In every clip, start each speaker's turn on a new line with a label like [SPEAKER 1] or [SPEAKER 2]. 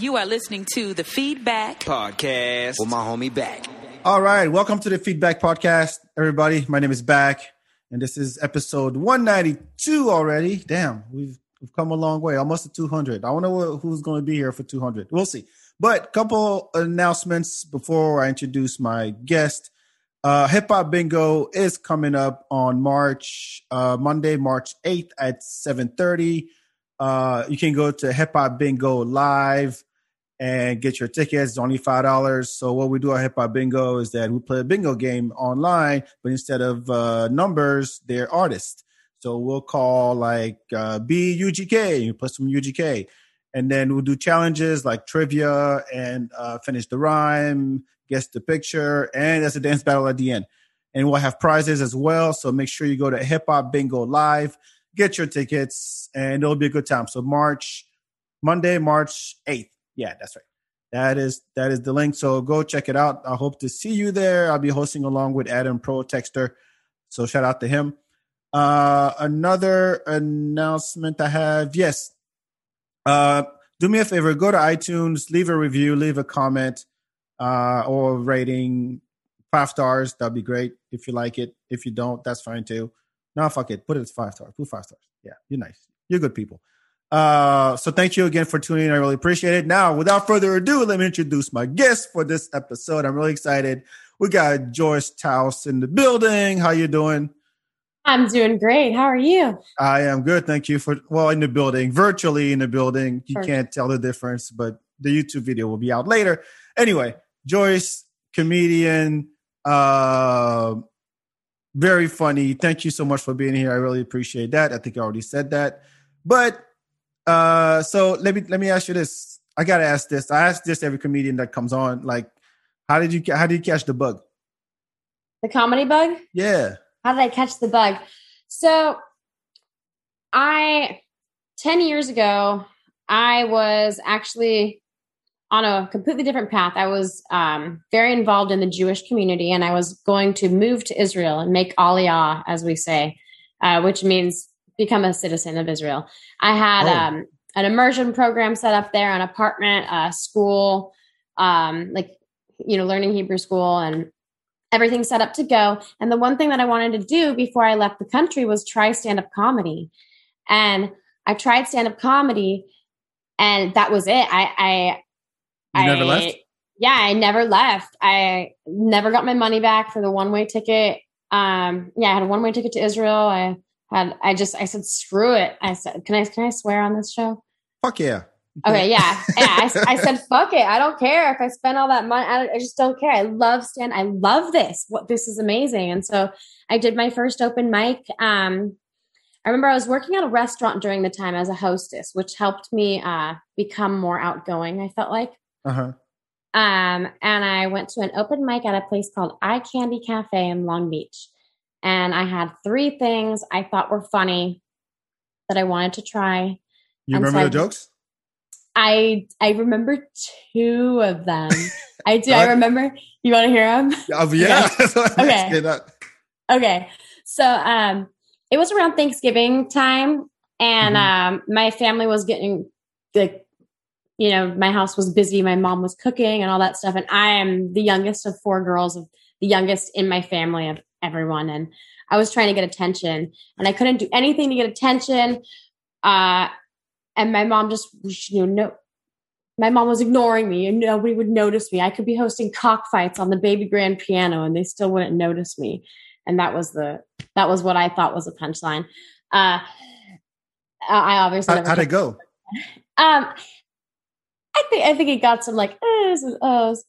[SPEAKER 1] You are listening to the FeedBak
[SPEAKER 2] Podcast with my homie Bak.
[SPEAKER 3] All right, welcome to the FeedBak Podcast, everybody. My name is Bak, and this is episode 192 already. Damn, we've we've come a long way, almost to 200. I wonder what, who's going to be here for 200. We'll see. But couple announcements before I introduce my guest. Uh, Hip Hop Bingo is coming up on March uh, Monday, March 8th at 7:30. Uh, you can go to Hip Hop Bingo Live and get your tickets. It's only five dollars. So what we do at Hip Hop Bingo is that we play a bingo game online, but instead of uh, numbers, they're artists. So we'll call like uh, B UGK. You put some UGK, and then we'll do challenges like trivia and uh, finish the rhyme, guess the picture, and there's a dance battle at the end. And we'll have prizes as well. So make sure you go to Hip Hop Bingo Live, get your tickets, and it'll be a good time. So March, Monday, March eighth. Yeah, that's right. That is that is the link. So go check it out. I hope to see you there. I'll be hosting along with Adam Pro Texter. So shout out to him. Uh, another announcement I have. Yes. Uh, do me a favor. Go to iTunes, leave a review, leave a comment, uh, or rating five stars. That'd be great if you like it. If you don't, that's fine too. No, fuck it. Put it as five stars. Put five stars. Yeah, you're nice. You're good people. Uh, so thank you again for tuning in. I really appreciate it. Now, without further ado, let me introduce my guest for this episode. I'm really excited. We got Joyce Taus in the building. How you doing?
[SPEAKER 4] I'm doing great. How are you?
[SPEAKER 3] I am good. Thank you for well in the building, virtually in the building. You
[SPEAKER 4] Perfect.
[SPEAKER 3] can't tell the difference, but the YouTube video will be out later. Anyway, Joyce, comedian, uh, very funny. Thank you so much for being here. I really appreciate that. I think I already said that, but uh, so let me let me ask you this. I gotta ask this. I ask this every comedian that comes on. Like, how did you how did you catch the bug?
[SPEAKER 4] The comedy bug?
[SPEAKER 3] Yeah.
[SPEAKER 4] How did I catch the bug? So, I, 10 years ago, I was actually on a completely different path. I was um, very involved in the Jewish community and I was going to move to Israel and make aliyah, as we say, uh, which means become a citizen of Israel. I had
[SPEAKER 3] Oh.
[SPEAKER 4] um, an immersion program set up there, an apartment, a school, um, like, you know, learning Hebrew school and everything set up to go. And the one thing that I wanted to do before I left the country was try stand up comedy. And I tried stand up comedy and that was it. I, I,
[SPEAKER 3] You never
[SPEAKER 4] I-
[SPEAKER 3] left?
[SPEAKER 4] Yeah, I never left. I never got my money back for the one way ticket. Um, yeah, I had a one way ticket to Israel. I had, I just, I said, screw it. I said, can I, can I swear on this show?
[SPEAKER 3] Fuck yeah.
[SPEAKER 4] Okay, yeah, yeah. I, I said, "Fuck it! I don't care if I spend all that money. I, I just don't care. I love stand. I love this. What this is amazing." And so I did my first open mic. Um, I remember I was working at a restaurant during the time as a hostess, which helped me uh, become more outgoing. I felt like.
[SPEAKER 3] Uh huh.
[SPEAKER 4] Um, and I went to an open mic at a place called Eye Candy Cafe in Long Beach. And I had three things I thought were funny that I wanted to try.
[SPEAKER 3] You
[SPEAKER 4] I'm
[SPEAKER 3] remember
[SPEAKER 4] sorry.
[SPEAKER 3] the jokes?
[SPEAKER 4] I I remember two of them. I do. I remember. You want to hear them?
[SPEAKER 3] Oh, yeah.
[SPEAKER 4] Okay.
[SPEAKER 3] Say.
[SPEAKER 4] Okay. So um, it was around Thanksgiving time, and um, my family was getting the, you know, my house was busy. My mom was cooking and all that stuff, and I am the youngest of four girls, of the youngest in my family of everyone, and I was trying to get attention, and I couldn't do anything to get attention. Uh, and my mom just, you know, no, my mom was ignoring me and nobody would notice me. I could be hosting cockfights on the baby grand piano and they still wouldn't notice me. And that was the, that was what I thought was a punchline. Uh, I obviously
[SPEAKER 3] How, how'd it go?
[SPEAKER 4] um, I think I think it got some like uhs and ohs,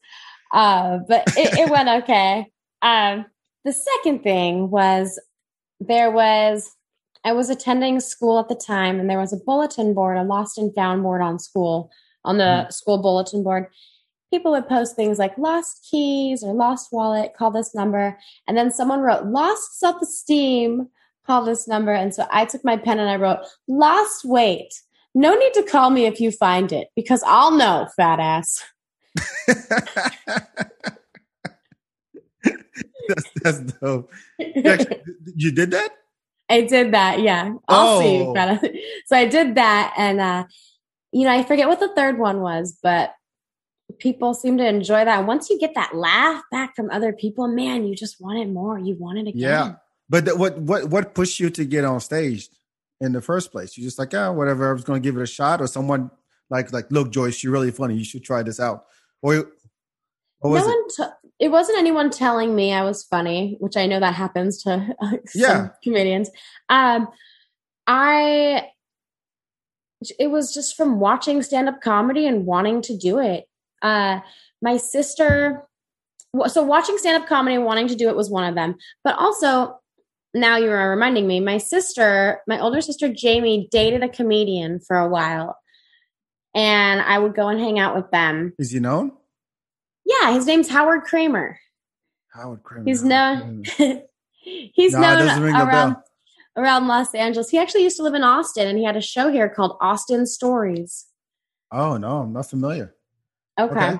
[SPEAKER 4] uh, but it, it went okay. Um, the second thing was there was I was attending school at the time, and there was a bulletin board, a lost and found board on school on the school bulletin board. People would post things like lost keys or lost wallet, call this number, and then someone wrote lost self esteem, call this number, and so I took my pen and I wrote lost weight. No need to call me if you find it because I'll know, fat ass.
[SPEAKER 3] that's, that's dope. You actually- you did that?
[SPEAKER 4] I did that, yeah. I'll see
[SPEAKER 3] Oh.
[SPEAKER 4] you, fat ass. So I did that, and uh, you know, I forget what the third one was, but people seem to enjoy that. And once you get that laugh back from other people, man, you just want it more. You want it again.
[SPEAKER 3] Yeah. But what what what pushed you to get on stage in the first place? You're just like, oh, whatever. I was going to give it a shot, or someone like like, look, Joyce, you're really funny. You should try this out. Or what was
[SPEAKER 4] no
[SPEAKER 3] it?
[SPEAKER 4] t- it wasn't anyone telling me I was funny, which I know that happens to uh, some
[SPEAKER 3] Yeah.
[SPEAKER 4] comedians. Um, I it was just from watching stand up comedy and wanting to do it. Uh, my sister, so watching stand up comedy and wanting to do it was one of them. But also, now you are reminding me, my sister, my older sister Jamie, dated a comedian for a while, and I would go and hang out with them.
[SPEAKER 3] Is he known?
[SPEAKER 4] Yeah, his name's Howard Kremer.
[SPEAKER 3] Howard Kremer.
[SPEAKER 4] He's known. He's
[SPEAKER 3] No,
[SPEAKER 4] known
[SPEAKER 3] doesn't ring a
[SPEAKER 4] around around Los Angeles. He actually used to live in Austin, and he had a show here called Austin Stories.
[SPEAKER 3] Oh no, I'm not familiar.
[SPEAKER 4] Okay.
[SPEAKER 3] Okay.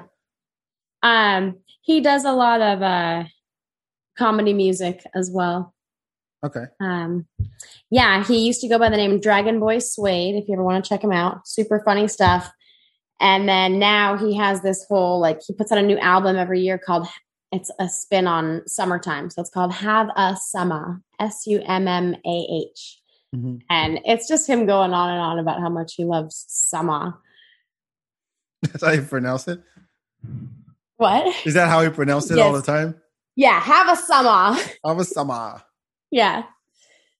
[SPEAKER 4] Um, he does a lot of uh comedy music as well.
[SPEAKER 3] Okay.
[SPEAKER 4] Um, yeah, he used to go by the name Dragon Boy Suede. If you ever want to check him out, super funny stuff. And then now he has this whole like he puts out a new album every year called it's a spin on summertime, so it's called Have a Summer, S U M M A H,
[SPEAKER 3] Mhm.
[SPEAKER 4] and it's just him going on and on about how much he loves summer.
[SPEAKER 3] That's how you pronounce it.
[SPEAKER 4] What?
[SPEAKER 3] Is that how you pronounce it all the time?
[SPEAKER 4] Yeah, have a summer.
[SPEAKER 3] Have a Sama.
[SPEAKER 4] Yeah.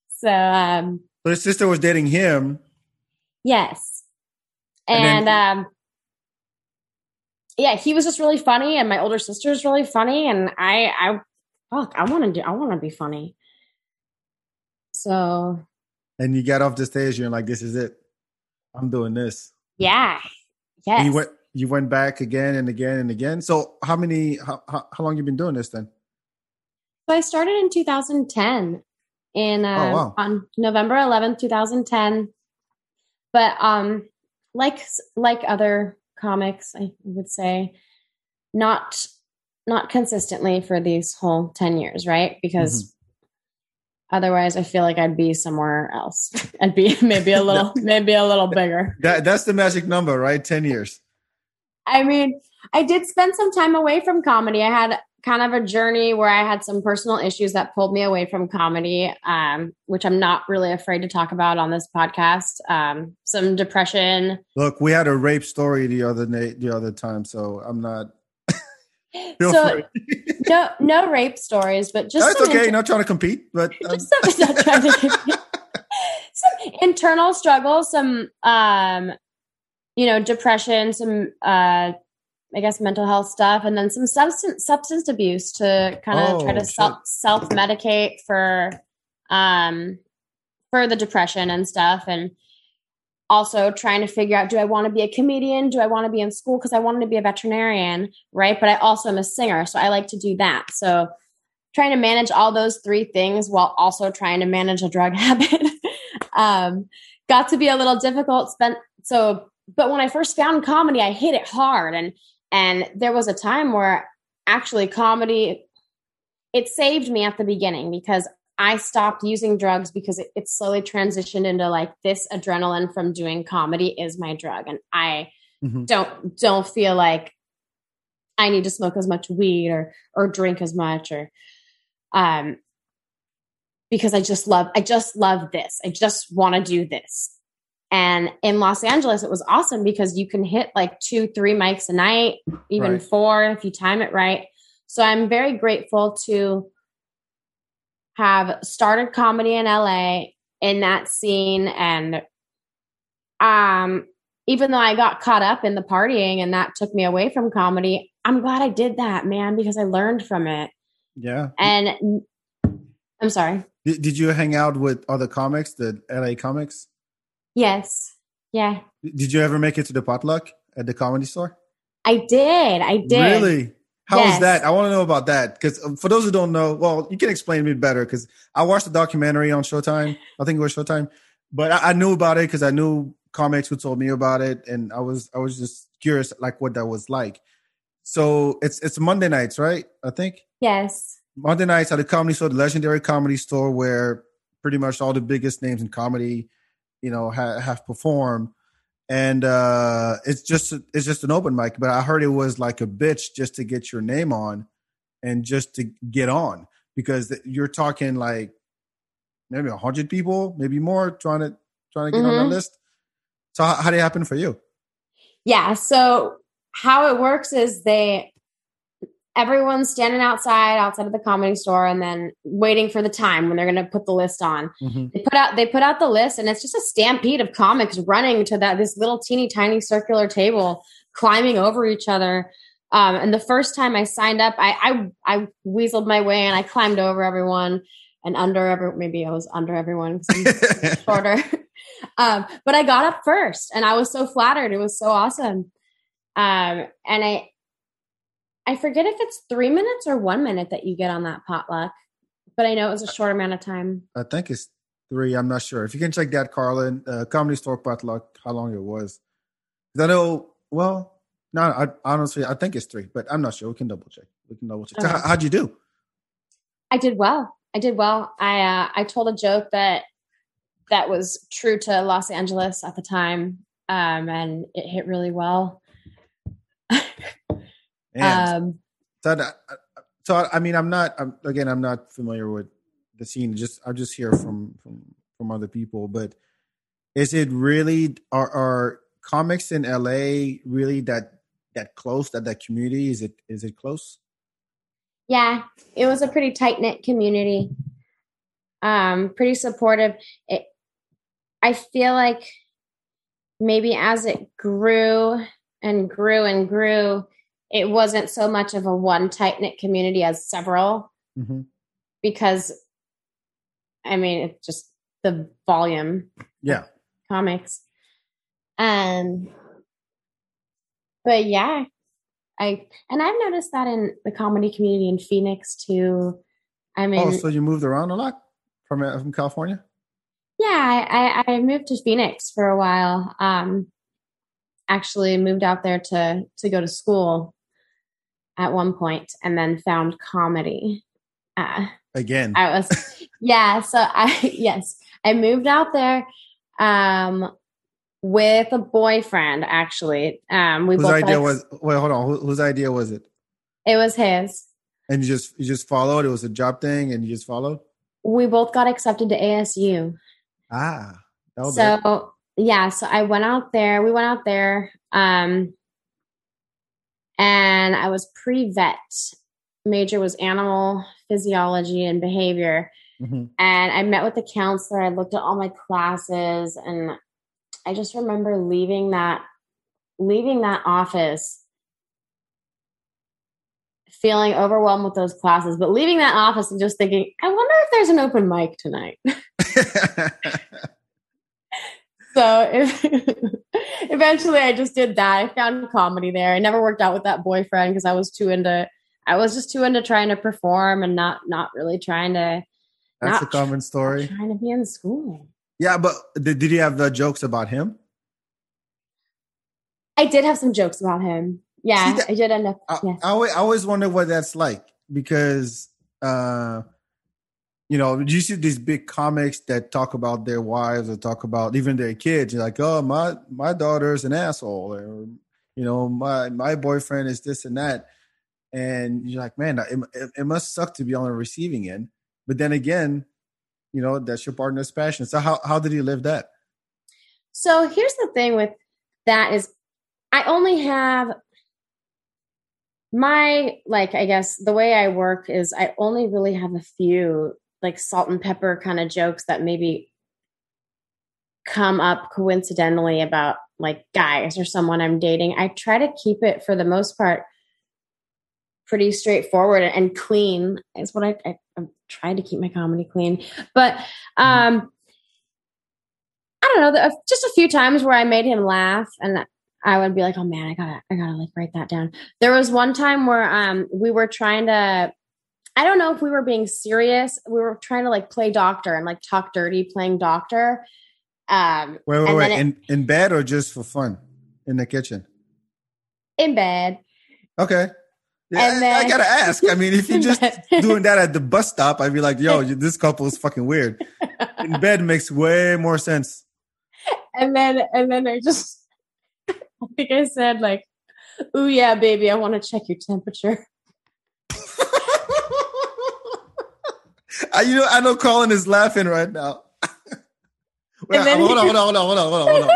[SPEAKER 4] So um
[SPEAKER 3] So his sister was dating him.
[SPEAKER 4] Yes.
[SPEAKER 3] And
[SPEAKER 4] And,
[SPEAKER 3] then-
[SPEAKER 4] um yeah, he was just really funny and my older sister is really funny and I I fuck, I want to do I want to be funny. So,
[SPEAKER 3] and you got off the stage you're like, this is it. I'm doing this.
[SPEAKER 4] yeah. Yes.
[SPEAKER 3] And you went you went back again and again and again. So how many how, how, how long you been doing this then?
[SPEAKER 4] So I started in 2010 in uh,
[SPEAKER 3] Oh, wow.
[SPEAKER 4] on November 11th, 2010. But um like like other comics, I would say not not consistently for these whole 10 years, right? Because
[SPEAKER 3] Mm-hmm.
[SPEAKER 4] otherwise I feel like I'd be somewhere else. I'd be maybe a little maybe a little bigger.
[SPEAKER 3] That that's the magic number, right? 10 years.
[SPEAKER 4] I mean, I did spend some time away from comedy. I had kind of a journey where I had some personal issues that pulled me away from comedy, um, which I'm not really afraid to talk about on this podcast. Um, some depression.
[SPEAKER 3] Look, we had a rape story the other day, the other time, so I'm not feel
[SPEAKER 4] so no, no rape stories, but just
[SPEAKER 3] That's okay,
[SPEAKER 4] inter-
[SPEAKER 3] not trying to compete, but um,
[SPEAKER 4] just some, not trying to- some internal struggles, some um, you know, depression, some uh, I guess mental health stuff, and then some substance substance abuse to kind of try
[SPEAKER 3] Oh,
[SPEAKER 4] to
[SPEAKER 3] shit.
[SPEAKER 4] self self medicate for um for the depression and stuff, and also trying to figure out do I want to be a comedian? Do I want to be in school? Because I wanted to be a veterinarian, right? But I also am a singer, so I like to do that. So trying to manage all those three things while also trying to manage a drug habit um, got to be a little difficult. Spent so, but when I first found comedy, I hit it hard, and and there was a time where actually comedy it saved me at the beginning because I stopped using drugs because it, it slowly transitioned into like this adrenaline from doing comedy is my drug, and I
[SPEAKER 3] Mhm.
[SPEAKER 4] don't don't feel like I need to smoke as much weed or or drink as much or um because I just love I just love this. I just want to do this. And in Los Angeles it was awesome because you can hit like 2 3 mics a night, even
[SPEAKER 3] Right.
[SPEAKER 4] 4 if you time it right. So I'm very grateful to have started comedy in LA in that scene and um even though I got caught up in the partying and that took me away from comedy, I'm glad I did that, man, because I learned from it.
[SPEAKER 3] yeah.
[SPEAKER 4] And I'm sorry.
[SPEAKER 3] Did, did you hang out with other comics, the LA comics?
[SPEAKER 4] Yes. Yeah.
[SPEAKER 3] Did you ever make it to the potluck at the comedy store?
[SPEAKER 4] I did. I did.
[SPEAKER 3] Really? How was that? I want to know about that because um, for those who don't know, well, you can explain to me better because I watched the documentary on Showtime. I think it was Showtime, but I, I knew about it because I knew comics who told me about it, and I was I was just curious like what that was like. So it's it's Monday nights, right? I think
[SPEAKER 4] Yes.
[SPEAKER 3] Monday nights at the comedy store, the legendary comedy store, where pretty much all the biggest names in comedy, you know, ha- have performed. and uh, it's just it's just an open mic. But I heard it was like a bitch just to get your name on, and just to get on because you're talking like maybe a hundred people, maybe more, trying to trying to get mm-hmm. on the list. So how, how did it happen for you?
[SPEAKER 4] Yeah. So how it works is they everyone's standing outside outside of the comedy store and then waiting for the time when they're going to put the list on. Mm-hmm. they put out they put out the list and it's just a stampede of comics running to that this little teeny tiny circular table climbing over each other. Um, and the first time i signed up I, I i weaseled my way and i climbed over everyone and under every maybe i was under everyone shorter. Um, but i got up first and i was so flattered. It was so awesome. Um, and i I forget if it's three minutes or one minute that you get on that potluck, but I know it was a short amount of time.
[SPEAKER 3] I think it's three. I'm not sure. If you can check that, Carlin, uh, Comedy Store potluck, how long it was. I know, well, no, I honestly, I think it's three, but I'm not sure. We can double check. We can double check. Okay. So how, would you do?
[SPEAKER 4] I did well. I did well. I uh, I told a joke that that was true to Los Angeles at the time, um, and it hit really well.
[SPEAKER 3] Um, so, so I mean, I'm not. I'm, again, I'm not familiar with the scene. Just I just hear from from from other people. But is it really are, are comics in LA really that that close? That that community is it is it close?
[SPEAKER 4] Yeah, it was a pretty tight knit community. Um, pretty supportive. It, I feel like maybe as it grew and grew and grew, it wasn't so much of a one tight knit community as several mm-hmm. because I mean it's just the volume.
[SPEAKER 3] Yeah.
[SPEAKER 4] Comics. Um but yeah, I and I've noticed that in the comedy community in Phoenix too. I mean,
[SPEAKER 3] oh, so you moved around a lot from uh, from California?
[SPEAKER 4] Yeah, I, I, I moved to Phoenix for a while. Um, actually moved out there to to go to school at one point and then found comedy.
[SPEAKER 3] Uh, Again.
[SPEAKER 4] I was, yeah. So I, yes, I moved out there um, with a boyfriend, actually. Um,
[SPEAKER 3] we whose idea was, wait, hold on. whose idea was it?
[SPEAKER 4] It was his.
[SPEAKER 3] And you just, you just followed? It was a job thing and you just followed?
[SPEAKER 4] We both got accepted to ASU.
[SPEAKER 3] Ah.
[SPEAKER 4] So, yeah. So I went out there. We went out there. Um, and I was pre vet. Major was animal physiology and behavior. Mm-hmm. And I met with the counselor. I looked at all my classes, and I just remember leaving that leaving that office feeling overwhelmed with those classes, but leaving that office and just thinking, I wonder if there's an open mic tonight. so if, eventually I just did that. I found comedy there. I never worked out with that boyfriend because I was too into I was just too into trying to perform and not not really trying to
[SPEAKER 3] That's a common story.
[SPEAKER 4] Trying to be in school.
[SPEAKER 3] Yeah, but did, did you have the jokes about him?
[SPEAKER 4] I did have some jokes about him. Yeah, that, I did end up.
[SPEAKER 3] I, I, always, I always wonder what that's like because uh you know, you see these big comics that talk about their wives or talk about even their kids. You're like, oh, my my daughter's an asshole, or you know, my my boyfriend is this and that, and you're like, man, it, it must suck to be on the receiving end. But then again, you know, that's your partner's passion. So how how did he live that?
[SPEAKER 4] So here's the thing with that is, I only have my like I guess the way I work is I only really have a few like salt and pepper kind of jokes that maybe come up coincidentally about like guys or someone I'm dating. I try to keep it for the most part pretty straightforward and clean is what I, I I'm trying to keep my comedy clean. But mm-hmm. um I don't know, just a few times where I made him laugh and I would be like, "Oh man, I gotta, I gotta like write that down." There was one time where um we were trying to I don't know if we were being serious. We were trying to like play doctor and like talk dirty playing doctor. Um,
[SPEAKER 3] wait, wait, wait. It, in, in bed or just for fun in the kitchen?
[SPEAKER 4] In bed.
[SPEAKER 3] Okay. Yeah, and then, I gotta ask. I mean, if you're just doing that at the bus stop, I'd be like, "Yo, this couple is fucking weird." In bed makes way more sense.
[SPEAKER 4] And then, and then I just, I think I said like, "Ooh yeah, baby, I want to check your temperature."
[SPEAKER 3] I, you know, I know Colin is laughing right now. Wait, hold, on, hold on, hold on, hold on, hold on, hold on,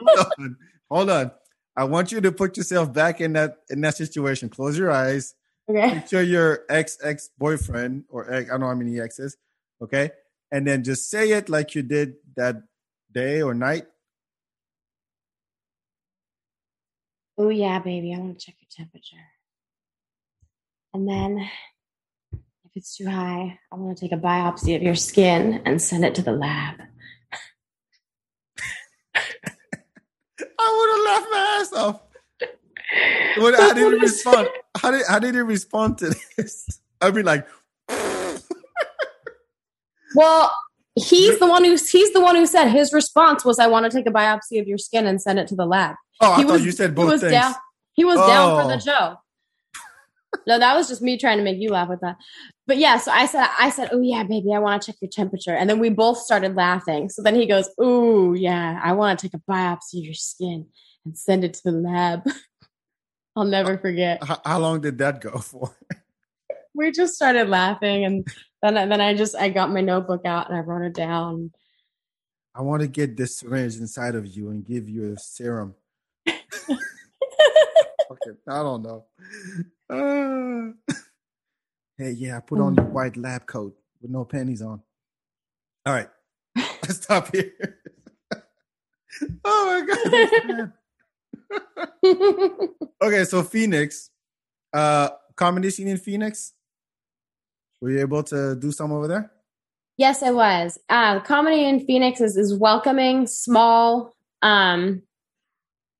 [SPEAKER 3] hold on, hold on. I want you to put yourself back in that in that situation. Close your eyes.
[SPEAKER 4] Okay.
[SPEAKER 3] Picture your ex ex boyfriend or ex, I don't know how many exes. Okay, and then just say it like you did that day or night.
[SPEAKER 4] Ooh yeah, baby, I want to check your temperature. And then, it's too high, I want to take a biopsy of your skin and send it to the lab.
[SPEAKER 3] I would have laughed my ass off. What, how did he respond? How did how did he respond to this? I'd be like,
[SPEAKER 4] Well, he's the one who he's the one who said his response was, "I want to take a biopsy of your skin and send it to the lab."
[SPEAKER 3] oh, I
[SPEAKER 4] He
[SPEAKER 3] thought
[SPEAKER 4] was-
[SPEAKER 3] you said
[SPEAKER 4] he
[SPEAKER 3] both
[SPEAKER 4] was
[SPEAKER 3] things.
[SPEAKER 4] down. He was down for
[SPEAKER 3] Oh.
[SPEAKER 4] the show. No, that was just me trying to make you laugh with that. But yeah, so I said, I said, "Oh yeah, baby, I want to check your temperature," and then we both started laughing. So then he goes, "Oh yeah, I want to take a biopsy of your skin and send it to the lab." I'll never forget.
[SPEAKER 3] How, how long did that go for?
[SPEAKER 4] We just started laughing, and then then I just I got my notebook out and I wrote it down.
[SPEAKER 3] I want to get this syringe inside of you and give you a serum. Okay, I don't know. Uh, hey, yeah, I put on your white lab coat with no panties on. All right, let's stop here. oh my god. Okay, so Phoenix, uh, comedy scene in Phoenix. Were you able to do some over there?
[SPEAKER 4] Yes, I was. Uh, comedy in Phoenix is, is welcoming, small. Um,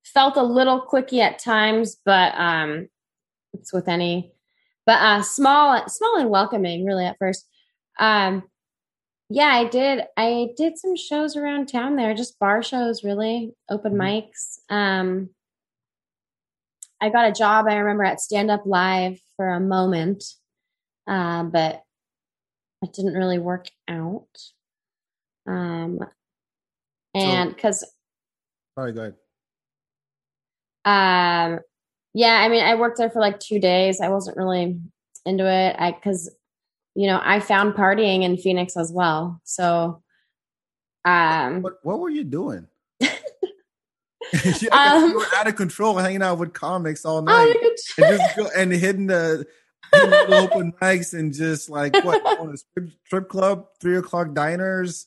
[SPEAKER 4] felt a little clicky at times, but um, it's with any. But uh, small, small and welcoming, really at first. Um, yeah, I did. I did some shows around town there, just bar shows, really open
[SPEAKER 3] Mhm.
[SPEAKER 4] mics. Um, I got a job. I remember at Stand Up Live for a moment, uh, but it didn't really work out. Um, and because
[SPEAKER 3] Sorry, go ahead.
[SPEAKER 4] Um, yeah, I mean, I worked there for like two days. I wasn't really into it. I because you know I found partying in Phoenix as well. So um,
[SPEAKER 3] What What were you doing? yeah,
[SPEAKER 4] Um,
[SPEAKER 3] you were out of control, hanging out with comics all night,
[SPEAKER 4] you
[SPEAKER 3] and just go and hitting the, hitting the open mics and just like what on a strip, strip club, three o'clock diners.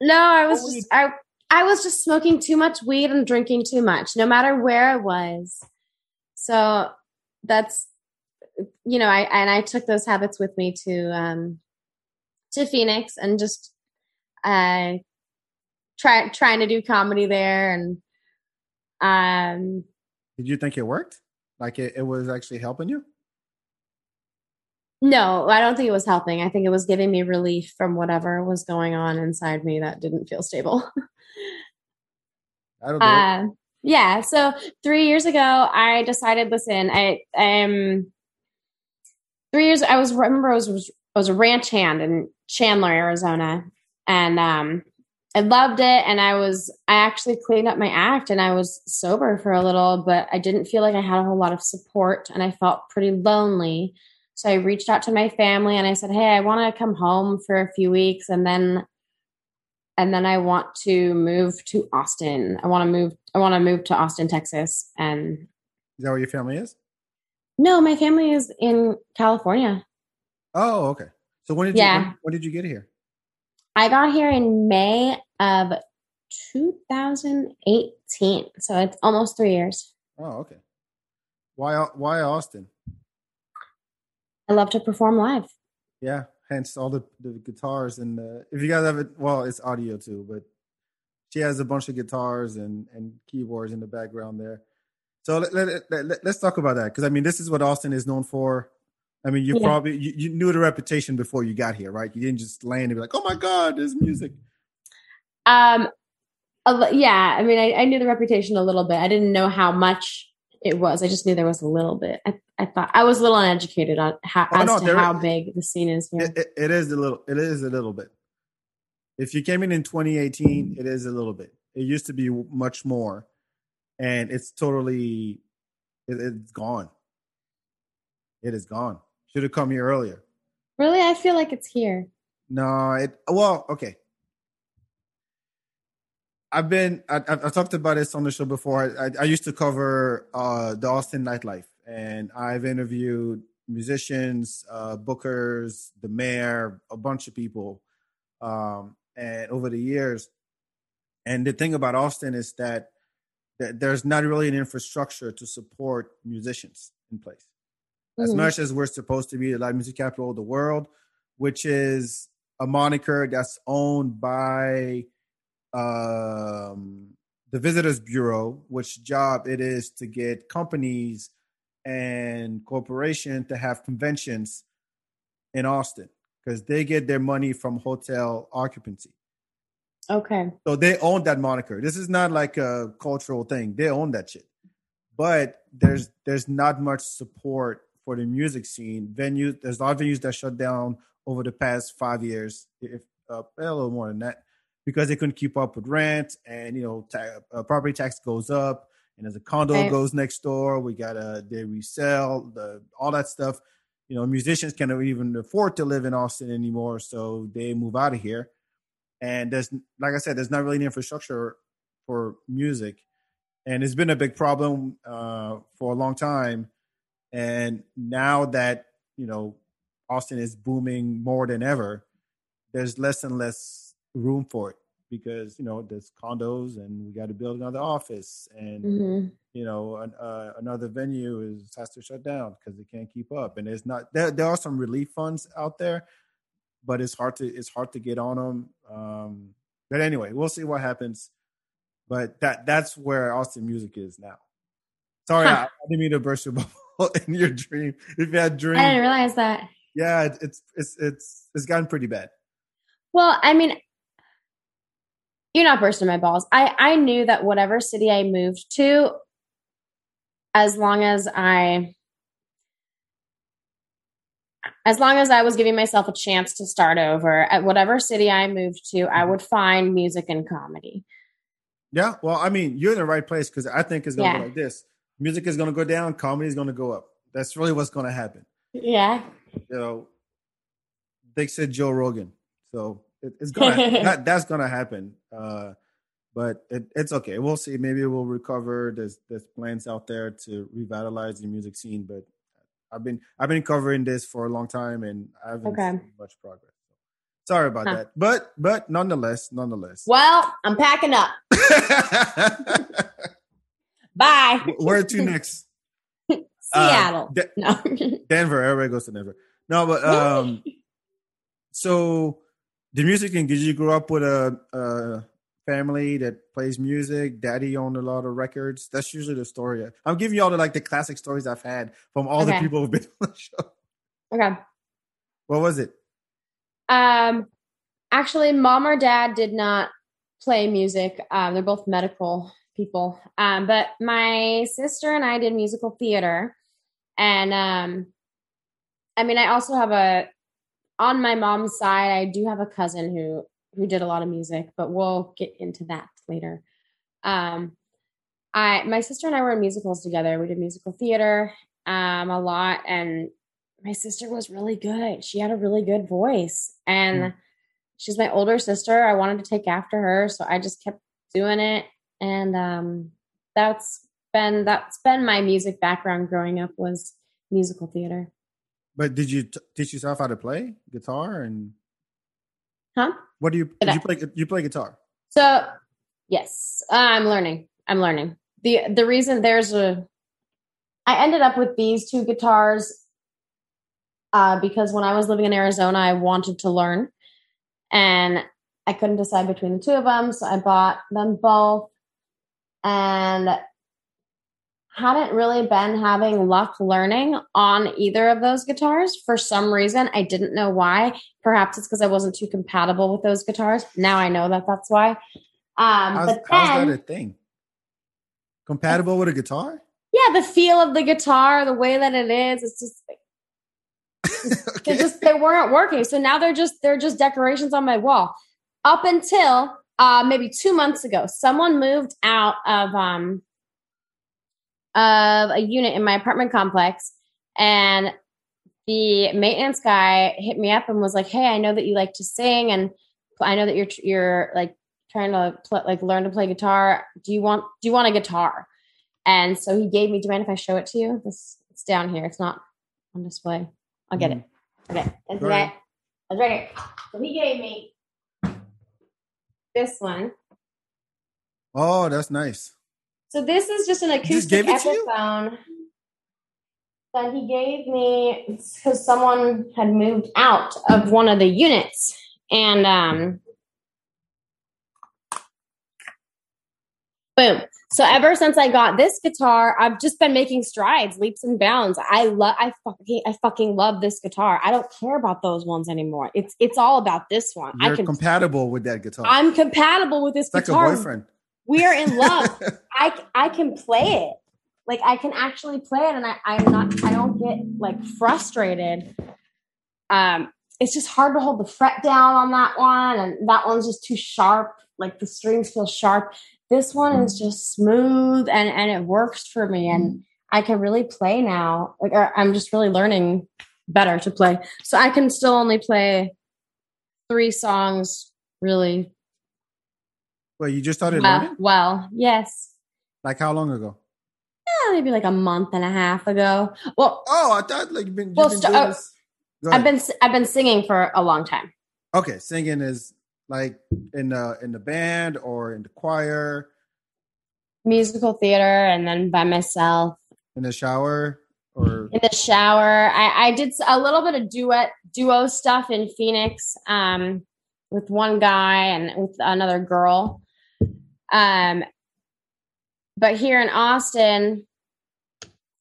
[SPEAKER 4] No, I was
[SPEAKER 3] What
[SPEAKER 4] just I I was just smoking too much weed and drinking too much, no matter where I was. So that's you know, I and I took those habits with me to um to Phoenix and just uh try trying to do comedy there and um
[SPEAKER 3] Did you think it worked? Like it, it was actually helping you?
[SPEAKER 4] No, I don't think it was helping. I think it was giving me relief from whatever was going on inside me that didn't feel stable.
[SPEAKER 3] I don't know.
[SPEAKER 4] Uh, yeah. So three years ago, I decided. Listen, I um, three years. I was remember I was was, I was a ranch hand in Chandler, Arizona, and um, I loved it. And I was I actually cleaned up my act, and I was sober for a little, but I didn't feel like I had a whole lot of support, and I felt pretty lonely. So I reached out to my family and I said, "Hey, I want to come home for a few weeks, and then." and then I want to move to Austin. I want to move. I want to move to Austin, Texas. And
[SPEAKER 3] Is that where your family is?
[SPEAKER 4] no, my family is in California.
[SPEAKER 3] Oh, okay. So when did
[SPEAKER 4] Yeah.
[SPEAKER 3] you when, when did you get here?
[SPEAKER 4] I got here in May of 2018, so it's almost three years.
[SPEAKER 3] Oh, okay. Why why Austin?
[SPEAKER 4] I love to perform live.
[SPEAKER 3] Yeah, hence all the, the guitars and the, if you guys have it, well, it's audio too, but she has a bunch of guitars and, and keyboards in the background there. So let, let, let, us talk about that because I mean, this is what Austin is known for. I mean, you
[SPEAKER 4] Yeah.
[SPEAKER 3] probably you, you knew the reputation before you got here, right? You didn't just land and be like, "Oh my God, there's music."
[SPEAKER 4] Um, yeah, I mean, I, I knew the reputation a little bit. I didn't know how much it was. I just knew there was a little bit. I, I thought I was a little uneducated on how,
[SPEAKER 3] Oh,
[SPEAKER 4] as
[SPEAKER 3] no,
[SPEAKER 4] to how big the scene is here.
[SPEAKER 3] It, it, it is a little. It is a little bit. If you came in in 2018, it is a little bit. It used to be much more. and it's totally it, it's gone. It is gone. Should have come here earlier.
[SPEAKER 4] Really, I feel like it's here.
[SPEAKER 3] No, it well, okay. I've been I, I talked about this on the show before. I, I used to cover uh, the Austin nightlife, and I've interviewed musicians, uh, bookers, the mayor, a bunch of people, um, and over the years. And the thing about Austin is that, that there's not really an infrastructure to support musicians in place. As mm-hmm. much as we're supposed to be the live music capital of the world, which is a moniker that's owned by um, the Visitors Bureau, which job it is to get companies and corporations to have conventions in Austin because they get their money from hotel occupancy.
[SPEAKER 4] Okay.
[SPEAKER 3] So they own that moniker. This is not like a cultural thing. They own that shit. But there's there's not much support for the music scene. Venues there's a lot of venues that shut down over the past five years, if uh, a little more than that, because they couldn't keep up with rent and you know ta- uh, property tax goes up and as a condo right. goes next door, we gotta they resell the all that stuff. You know, musicians can't even afford to live in Austin anymore, so they move out of here. And there's, like I said, there's not really any infrastructure for music, and it's been a big problem uh, for a long time. And now that you know Austin is booming more than ever, there's less and less room for it because you know there's condos and we got to build another office and mm-hmm. you know an, uh, another venue is has to shut down because they can't keep up and it's not there, there are some relief funds out there but it's hard to it's hard to get on them um, but anyway we'll see what happens but that that's where austin music is now sorry huh. I, I, didn't mean to burst your bubble in your dream if you had dream
[SPEAKER 4] i didn't realize that
[SPEAKER 3] yeah it, it's it's it's it's gotten pretty bad
[SPEAKER 4] well i mean you're not bursting my balls. I I knew that whatever city I moved to, as long as I as long as I was giving myself a chance to start over at whatever city I moved to, I mm-hmm. would find music and comedy.
[SPEAKER 3] Yeah, well, I mean, you're in the right place because I think it's gonna yeah. go like this: music is gonna go down, comedy is gonna go up. That's really what's gonna happen.
[SPEAKER 4] Yeah.
[SPEAKER 3] You know, they said Joe Rogan, so it, it's gonna that, that's gonna happen. Uh, but it, it's okay. We'll see. Maybe we'll recover. There's there's plans out there to revitalize the music scene, but I've been I've been covering this for a long time and I haven't okay. seen much progress. Sorry about huh. that. But but nonetheless, nonetheless.
[SPEAKER 4] Well, I'm packing up. Bye.
[SPEAKER 3] Where to next?
[SPEAKER 4] Seattle. Uh, De-
[SPEAKER 3] no. Denver. Everybody goes to Denver. No, but um so the music and did you grow up with a, a, family that plays music? Daddy owned a lot of records? That's usually the story. I'm giving you all the like the classic stories i've had from all okay. the people who've been on the show.
[SPEAKER 4] Okay.
[SPEAKER 3] What was it?
[SPEAKER 4] Um actually mom or dad did not play music. Um, they're both medical people. Um, but my sister and i did musical theater. And um i mean i also have a on my mom's side, I do have a cousin who who did a lot of music, but we'll get into that later. Um, I my sister and I were in musicals together. We did musical theater um, a lot, and my sister was really good. She had a really good voice, and mm. she's my older sister. I wanted to take after her, so I just kept doing it, and um, that's been that's been my music background growing up was musical theater.
[SPEAKER 3] But did you t- teach yourself how to play guitar and?
[SPEAKER 4] Huh?
[SPEAKER 3] What do you did you play? You play guitar?
[SPEAKER 4] So, yes, I'm learning. I'm learning. the The reason there's a, I ended up with these two guitars, uh, because when I was living in Arizona, I wanted to learn, and I couldn't decide between the two of them, so I bought them both, and hadn't really been having luck learning on either of those guitars for some reason. I didn't know why. Perhaps it's because I wasn't too compatible with those guitars. Now I know that that's why. Um,
[SPEAKER 3] how's,
[SPEAKER 4] but
[SPEAKER 3] then, how's that a thing? Compatible with a guitar?
[SPEAKER 4] Yeah, the feel of the guitar, the way that it is, it's just okay. they just they weren't working. So now they're just they're just decorations on my wall. Up until uh, maybe two months ago, someone moved out of um, of a unit in my apartment complex, and the maintenance guy hit me up and was like, "Hey, I know that you like to sing, and I know that you're you're like trying to pl- like learn to play guitar. Do you want do you want a guitar?" And so he gave me. Do you mind if I show it to you? This it's down here. It's not on display. I'll get it. Mm-hmm. Okay, it's right. It's right here. So he gave me this one.
[SPEAKER 3] Oh, that's nice.
[SPEAKER 4] So this is just an acoustic
[SPEAKER 3] gave it to you?
[SPEAKER 4] Epiphone that he gave me because someone had moved out of one of the units, and um, boom. So ever since I got this guitar, I've just been making strides, leaps and bounds. I love, I fucking, I fucking love this guitar. I don't care about those ones anymore. It's, it's all about this one.
[SPEAKER 3] You're
[SPEAKER 4] I can,
[SPEAKER 3] compatible with that guitar.
[SPEAKER 4] I'm compatible with this
[SPEAKER 3] it's like a boyfriend.
[SPEAKER 4] We are in love. I I can play it. Like I can actually play it, and I I'm not. I don't get like frustrated. Um, it's just hard to hold the fret down on that one, and that one's just too sharp. Like the strings feel sharp. This one is just smooth, and and it works for me, and I can really play now. Like or I'm just really learning better to play, so I can still only play three songs really
[SPEAKER 3] well, you just started
[SPEAKER 4] well.
[SPEAKER 3] learning?
[SPEAKER 4] well yes.
[SPEAKER 3] Like how long ago?
[SPEAKER 4] Yeah, maybe like a month and a half ago. Well,
[SPEAKER 3] Oh, I thought like you've been,
[SPEAKER 4] Well, st-
[SPEAKER 3] doing
[SPEAKER 4] oh,
[SPEAKER 3] this.
[SPEAKER 4] I've been I've been singing for a long time.
[SPEAKER 3] okay. Singing is like in the in the band or in the choir,
[SPEAKER 4] Musical theater, and then by myself
[SPEAKER 3] in the shower, or
[SPEAKER 4] in the shower. I, I did a little bit of duet duo stuff in Phoenix um, with one guy and with another girl. Um, but here in Austin,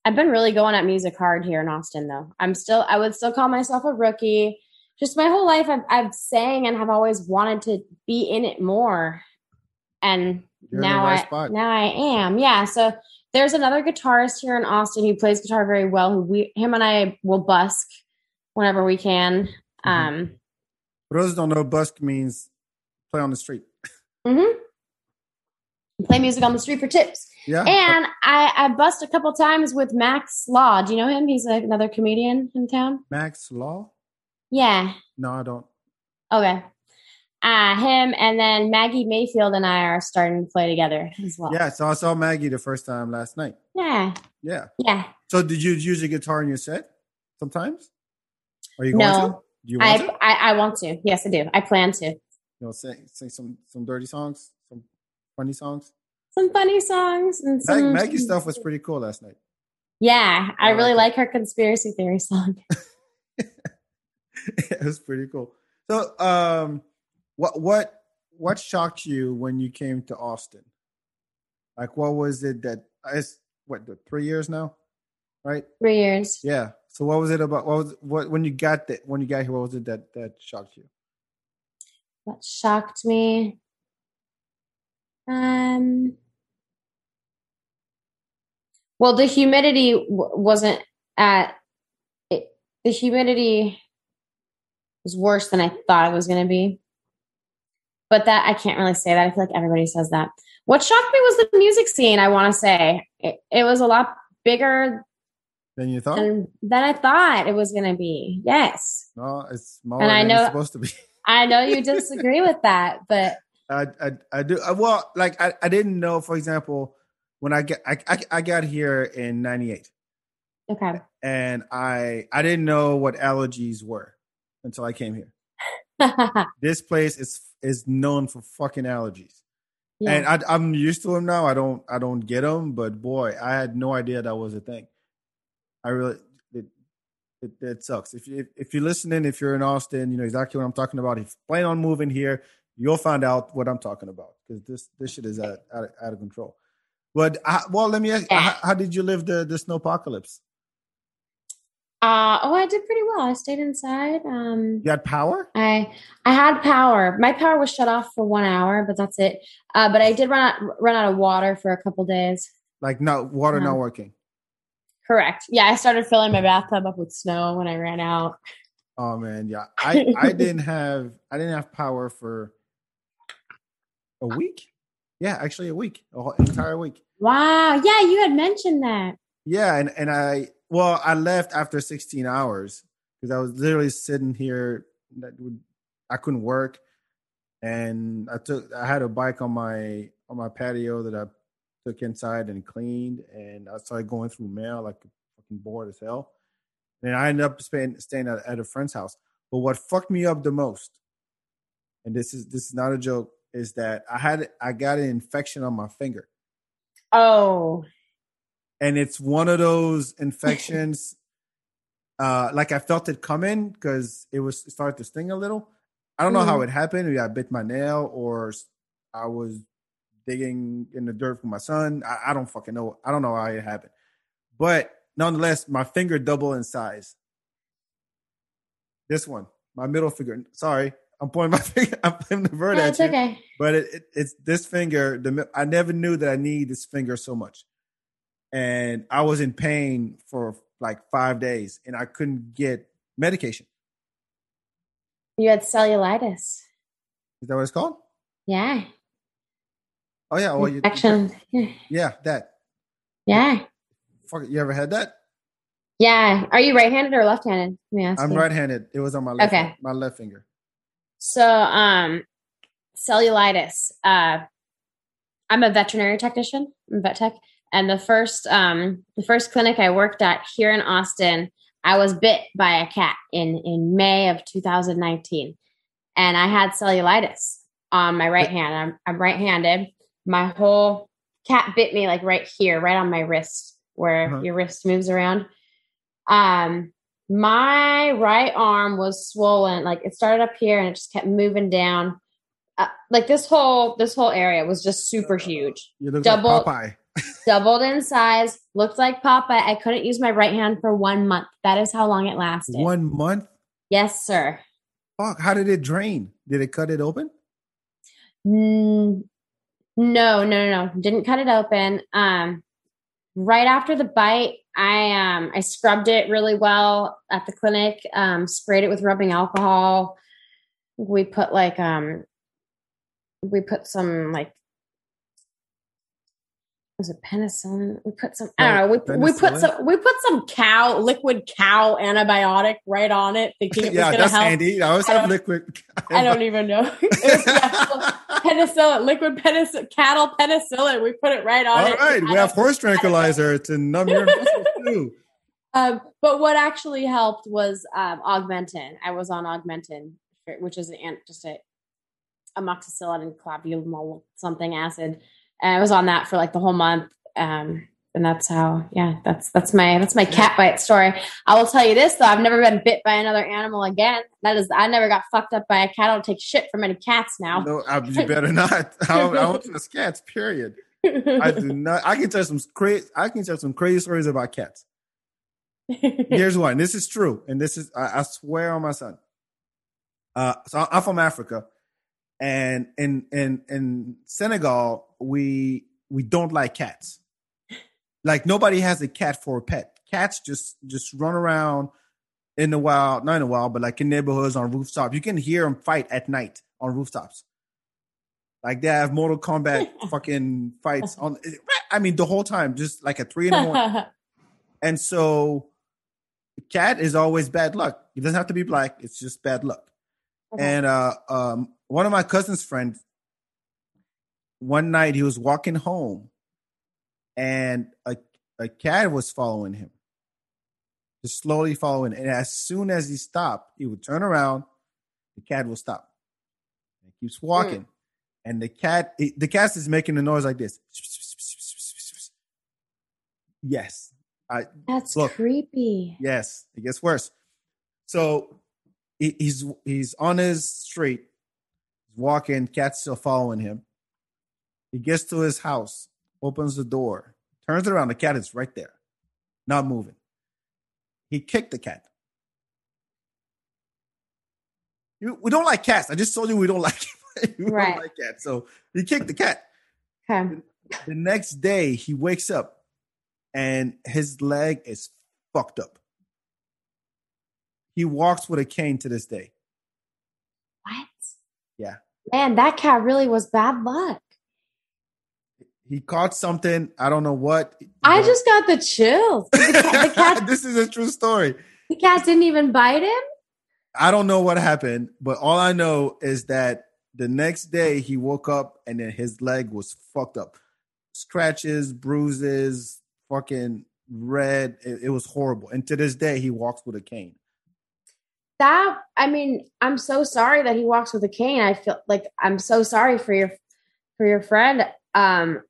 [SPEAKER 4] I've been really going at music hard here in Austin. Though I'm still, I would still call myself a rookie. Just my whole life, I've, I've sang and have always wanted to be in it more. And
[SPEAKER 3] You're
[SPEAKER 4] now
[SPEAKER 3] right
[SPEAKER 4] I
[SPEAKER 3] spot.
[SPEAKER 4] now I am. Yeah. So there's another guitarist here in Austin who plays guitar very well. Who we him and I will busk whenever we can.
[SPEAKER 3] Mm-hmm.
[SPEAKER 4] Um,
[SPEAKER 3] for those who don't know, busk means play on the street.
[SPEAKER 4] mhm. Play music on the street for tips.
[SPEAKER 3] Yeah.
[SPEAKER 4] And I, I bust a couple times with Max Law. Do you know him? He's like another comedian in town.
[SPEAKER 3] Max Law?
[SPEAKER 4] Yeah.
[SPEAKER 3] No, I don't.
[SPEAKER 4] Okay. Uh, him and then Maggie Mayfield and I are starting to play together as well.
[SPEAKER 3] Yeah, so I saw Maggie the first time last night.
[SPEAKER 4] Yeah.
[SPEAKER 3] Yeah.
[SPEAKER 4] Yeah.
[SPEAKER 3] So did you use a guitar in your set sometimes? Are you going to? Do you want
[SPEAKER 4] I,
[SPEAKER 3] to?
[SPEAKER 4] I I want to. Yes, I do. I plan to.
[SPEAKER 3] You know, sing sing some some dirty songs, funny songs.
[SPEAKER 4] Some funny songs and some
[SPEAKER 3] Maggie's stuff was pretty cool last night.
[SPEAKER 4] Yeah, I
[SPEAKER 3] I
[SPEAKER 4] really
[SPEAKER 3] like
[SPEAKER 4] like her conspiracy theory song.
[SPEAKER 3] it was pretty cool. So, um, what what what shocked you when you came to Austin? Like, what was it that it's what the three years now, right?
[SPEAKER 4] Three years.
[SPEAKER 3] Yeah. So, what was it about? What was what when you got that when you got here? What was it that that shocked you?
[SPEAKER 4] What shocked me? Um. Well, the humidity w- wasn't at it. The humidity was worse than I thought it was going to be. But that I can't really say that. I feel like everybody says that. What shocked me was the music scene. I want to say it, it was a lot bigger
[SPEAKER 3] than you thought?
[SPEAKER 4] than than I thought it was going to be. Yes.
[SPEAKER 3] no, it's smaller
[SPEAKER 4] And I
[SPEAKER 3] than
[SPEAKER 4] know-
[SPEAKER 3] it's supposed to be.
[SPEAKER 4] I know you disagree with that, but
[SPEAKER 3] I, I I do I, well like I, I didn't know for example when I get I, I I got here in 98
[SPEAKER 4] okay.
[SPEAKER 3] and I I didn't know what allergies were until I came here. This place is is known for fucking allergies. And. I I'm used to them now. I don't I don't get them, but boy, I had no idea that was a thing. I really it it, it sucks. If you if, if you're listening, if you're in Austin, you know exactly what I'm talking about. If you plan on moving here, you'll find out what I'm talking about because this this shit is out out, out of control. But I, well, let me ask,
[SPEAKER 4] Yeah.
[SPEAKER 3] how, how did you live the the snowpocalypse?
[SPEAKER 4] Uh, oh, I did pretty well. I stayed inside. Um,
[SPEAKER 3] You had power?
[SPEAKER 4] I I had power. My power was shut off for one hour, but that's it. Uh, but I did run out run out of water for a couple days.
[SPEAKER 3] Like no water
[SPEAKER 4] No.
[SPEAKER 3] not working.
[SPEAKER 4] Correct. Yeah, I started filling my bathtub up with snow when I ran out.
[SPEAKER 3] Oh man, yeah. I I didn't have I didn't have power for a uh, week. Yeah, actually a week, a whole hmm. entire week.
[SPEAKER 4] Wow. Yeah, you had mentioned that.
[SPEAKER 3] Yeah, and and I well, I left after 16 hours because I was literally sitting here. That would I couldn't work, and I took I had a bike on my on my patio that I took inside and cleaned, and I started going through mail like fucking bored as hell. And I ended up staying staying at, at a friend's house. But what fucked me up the most, and this is this is not a joke, is that I had I got an infection on my finger.
[SPEAKER 4] Oh.
[SPEAKER 3] and it's one of those infections uh like i felt it coming because it was it started to sting a little. I don't know how
[SPEAKER 4] Mhm.
[SPEAKER 3] it happened. Maybe i bit my nail or I was digging in the dirt for my son. I, I don't fucking know. I don't know how it happened. But nonetheless my finger doubled in size. This one my middle finger sorry i'm pointing my finger i'm pointing the bird
[SPEAKER 4] Yeah,
[SPEAKER 3] at
[SPEAKER 4] it's
[SPEAKER 3] you
[SPEAKER 4] okay.
[SPEAKER 3] but it, it, it's this finger. The I never knew that I need this finger so much, and I was in pain for like five days, and I couldn't get medication.
[SPEAKER 4] You had cellulitis.
[SPEAKER 3] Is that what it's called?
[SPEAKER 4] Yeah.
[SPEAKER 3] Oh yeah, well,
[SPEAKER 4] Infection. Yeah.
[SPEAKER 3] yeah, that.
[SPEAKER 4] Yeah.
[SPEAKER 3] Fuck, you ever had that?
[SPEAKER 4] Yeah. Are you right handed or left handed? Let me ask
[SPEAKER 3] I'm
[SPEAKER 4] you.
[SPEAKER 3] right-handed. It was on my left,
[SPEAKER 4] Okay.
[SPEAKER 3] my left finger.
[SPEAKER 4] So, um, cellulitis. Uh, I'm a veterinary technician. I'm vet tech, and the first, um, the first clinic I worked at here in Austin, I was bit by a cat in in May of 2019, and I had cellulitis on my right hand. I'm I'm right-handed. My whole cat bit me like right here, right on my wrist, where
[SPEAKER 3] Uh-huh.
[SPEAKER 4] your wrist moves around. Um, my right arm was swollen like it started up here and it just kept moving down uh, like this whole this whole area was just super huge
[SPEAKER 3] You look
[SPEAKER 4] Double-
[SPEAKER 3] like Popeye.
[SPEAKER 4] doubled in size looked like papa i couldn't use my right hand for one month that is how long it lasted
[SPEAKER 3] One month.
[SPEAKER 4] yes sir
[SPEAKER 3] Fuck. How did it drain? Did it cut it open?
[SPEAKER 4] Mm, no no no no didn't cut it open um right after the bite i um i scrubbed it really well at the clinic um sprayed it with rubbing alcohol. We put like um we put some like was it penicillin we put some i don't know we, we put some we put some cow liquid cow antibiotic right on it thinking it was gonna
[SPEAKER 3] that's
[SPEAKER 4] help
[SPEAKER 3] handy. I always
[SPEAKER 4] I
[SPEAKER 3] have liquid.
[SPEAKER 4] i don't even know was, yeah, penicillin, liquid penicillin, cattle penicillin. We put it right on
[SPEAKER 3] All
[SPEAKER 4] it.
[SPEAKER 3] right, we have horse tranquilizer to numb your muscles too.
[SPEAKER 4] Um, but what actually helped was um, Augmentin. I was on Augmentin, which is an just a amoxicillin and clavulomol something acid, and I was on that for like the whole month. Um, and that's how, yeah, that's that's my that's my cat bite story. I will tell you this though, I've never been bit by another animal again. That is, I never got fucked up by a cat. I don't take shit from any cats now.
[SPEAKER 3] No, I, you better not. I don't, I don't trust cats. Period. I do not. I can tell some crazy. I can tell some crazy stories about cats. Here's one. This is true, and this is I, I swear on my son. Uh, so I'm from Africa, and in in in Senegal, we we don't like cats. Like nobody has a cat for a pet. Cats just just run around in the wild, not in the wild, but like in neighborhoods on rooftops. You can hear them fight at night on rooftops. Like they have Mortal Kombat fucking fights on. I mean, the whole time, just like at three in the morning. And so, cat is always bad luck. It doesn't have to be black. It's just bad luck.
[SPEAKER 4] Okay.
[SPEAKER 3] And uh, um, one of my cousin's friends, one night he was walking home, and a a cat was following him, just slowly following. And as soon as he stopped, he would turn around. The cat will stop. He keeps hmm. walking, and the cat the cat is making a noise like this. Yes, I
[SPEAKER 4] That's
[SPEAKER 3] Look.
[SPEAKER 4] creepy.
[SPEAKER 3] Yes, it gets worse. So he, he's he's on his street, he's walking, cat's still following him. He gets to his house, opens the door, turns around, the cat is right there, not moving. He kicked the cat. We don't like cats. I just told you we don't like we
[SPEAKER 4] Right.
[SPEAKER 3] don't like cats. So he kicked the cat.
[SPEAKER 4] Okay.
[SPEAKER 3] The next day, he wakes up and his leg is fucked up. He walks with a cane to this day. Yeah.
[SPEAKER 4] Man, that cat really was bad luck.
[SPEAKER 3] he caught something. I don't know what.
[SPEAKER 4] I
[SPEAKER 3] but-
[SPEAKER 4] just got the chills. The cat, the, cat,
[SPEAKER 3] this is a true story.
[SPEAKER 4] the cat didn't even bite him.
[SPEAKER 3] I don't know what happened, but all I know is that the next day he woke up and then his leg was fucked up. Scratches, bruises, fucking red. It, it was horrible. And to this day, he walks with a cane.
[SPEAKER 4] That I mean, I'm so sorry that he walks with a cane. I feel like I'm so sorry for your for your friend. Um,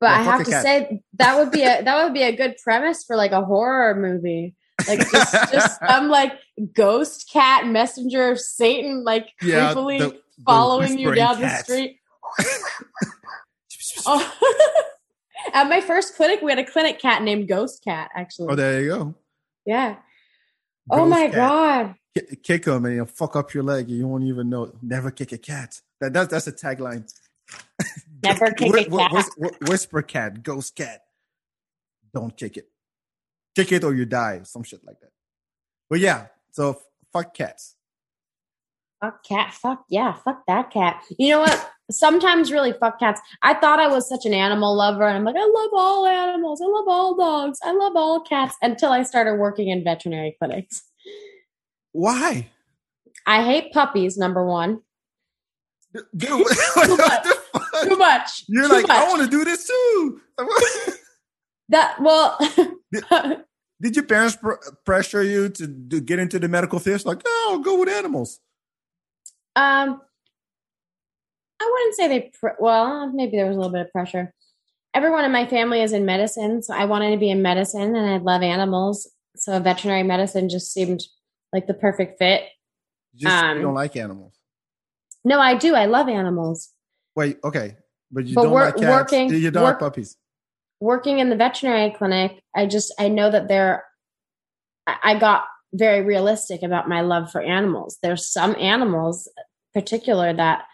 [SPEAKER 4] but I have to
[SPEAKER 3] cat.
[SPEAKER 4] say that would be a that would be a good premise for like a horror movie. Like just just some like ghost cat messenger of Satan, like
[SPEAKER 3] Yeah,
[SPEAKER 4] creepily
[SPEAKER 3] the- the
[SPEAKER 4] following you down
[SPEAKER 3] cats.
[SPEAKER 4] the street. Oh. At my first clinic, we had a clinic cat named Ghost Cat. Actually,
[SPEAKER 3] Oh, there you go.
[SPEAKER 4] yeah. Oh my
[SPEAKER 3] cat.
[SPEAKER 4] god.
[SPEAKER 3] Ki- Kick him and he'll fuck up your leg. You won't even know. Never kick a cat. That, that's that's a tagline.
[SPEAKER 4] Never kick a
[SPEAKER 3] Whi- whi-
[SPEAKER 4] cat.
[SPEAKER 3] whis- whi- Whisper cat, ghost cat. Don't kick it. Kick it or you die. Some shit like that. But yeah, so f- fuck cats.
[SPEAKER 4] Fuck cat. Fuck yeah. Fuck that cat. You know what? Sometimes really fuck cats. I thought I was such an animal lover. And I'm like, I love all animals. I love all dogs. I love all cats until I started working in veterinary clinics.
[SPEAKER 3] Why?
[SPEAKER 4] I hate puppies, number one.
[SPEAKER 3] Dude, the fuck?
[SPEAKER 4] Too much.
[SPEAKER 3] You're
[SPEAKER 4] Too
[SPEAKER 3] like, I want to do this too.
[SPEAKER 4] that. Well,
[SPEAKER 3] Did your parents pr- pressure you to, to get into the medical field? Like, oh, go with animals.
[SPEAKER 4] Um, I wouldn't say they. Pr- well, maybe there was a little bit of pressure. Everyone in my family is in medicine, so I wanted to be in medicine, and I love animals. So veterinary medicine just seemed like the perfect fit.
[SPEAKER 3] Just
[SPEAKER 4] Um,
[SPEAKER 3] you don't like animals.
[SPEAKER 4] No, I do. I love animals.
[SPEAKER 3] Wait, okay, but you
[SPEAKER 4] But
[SPEAKER 3] don't like cats.
[SPEAKER 4] working-
[SPEAKER 3] you don't
[SPEAKER 4] work-
[SPEAKER 3] like puppies.
[SPEAKER 4] Working in the veterinary clinic, I just I know that there. I I got very realistic about my love for animals. There's some animals, particular that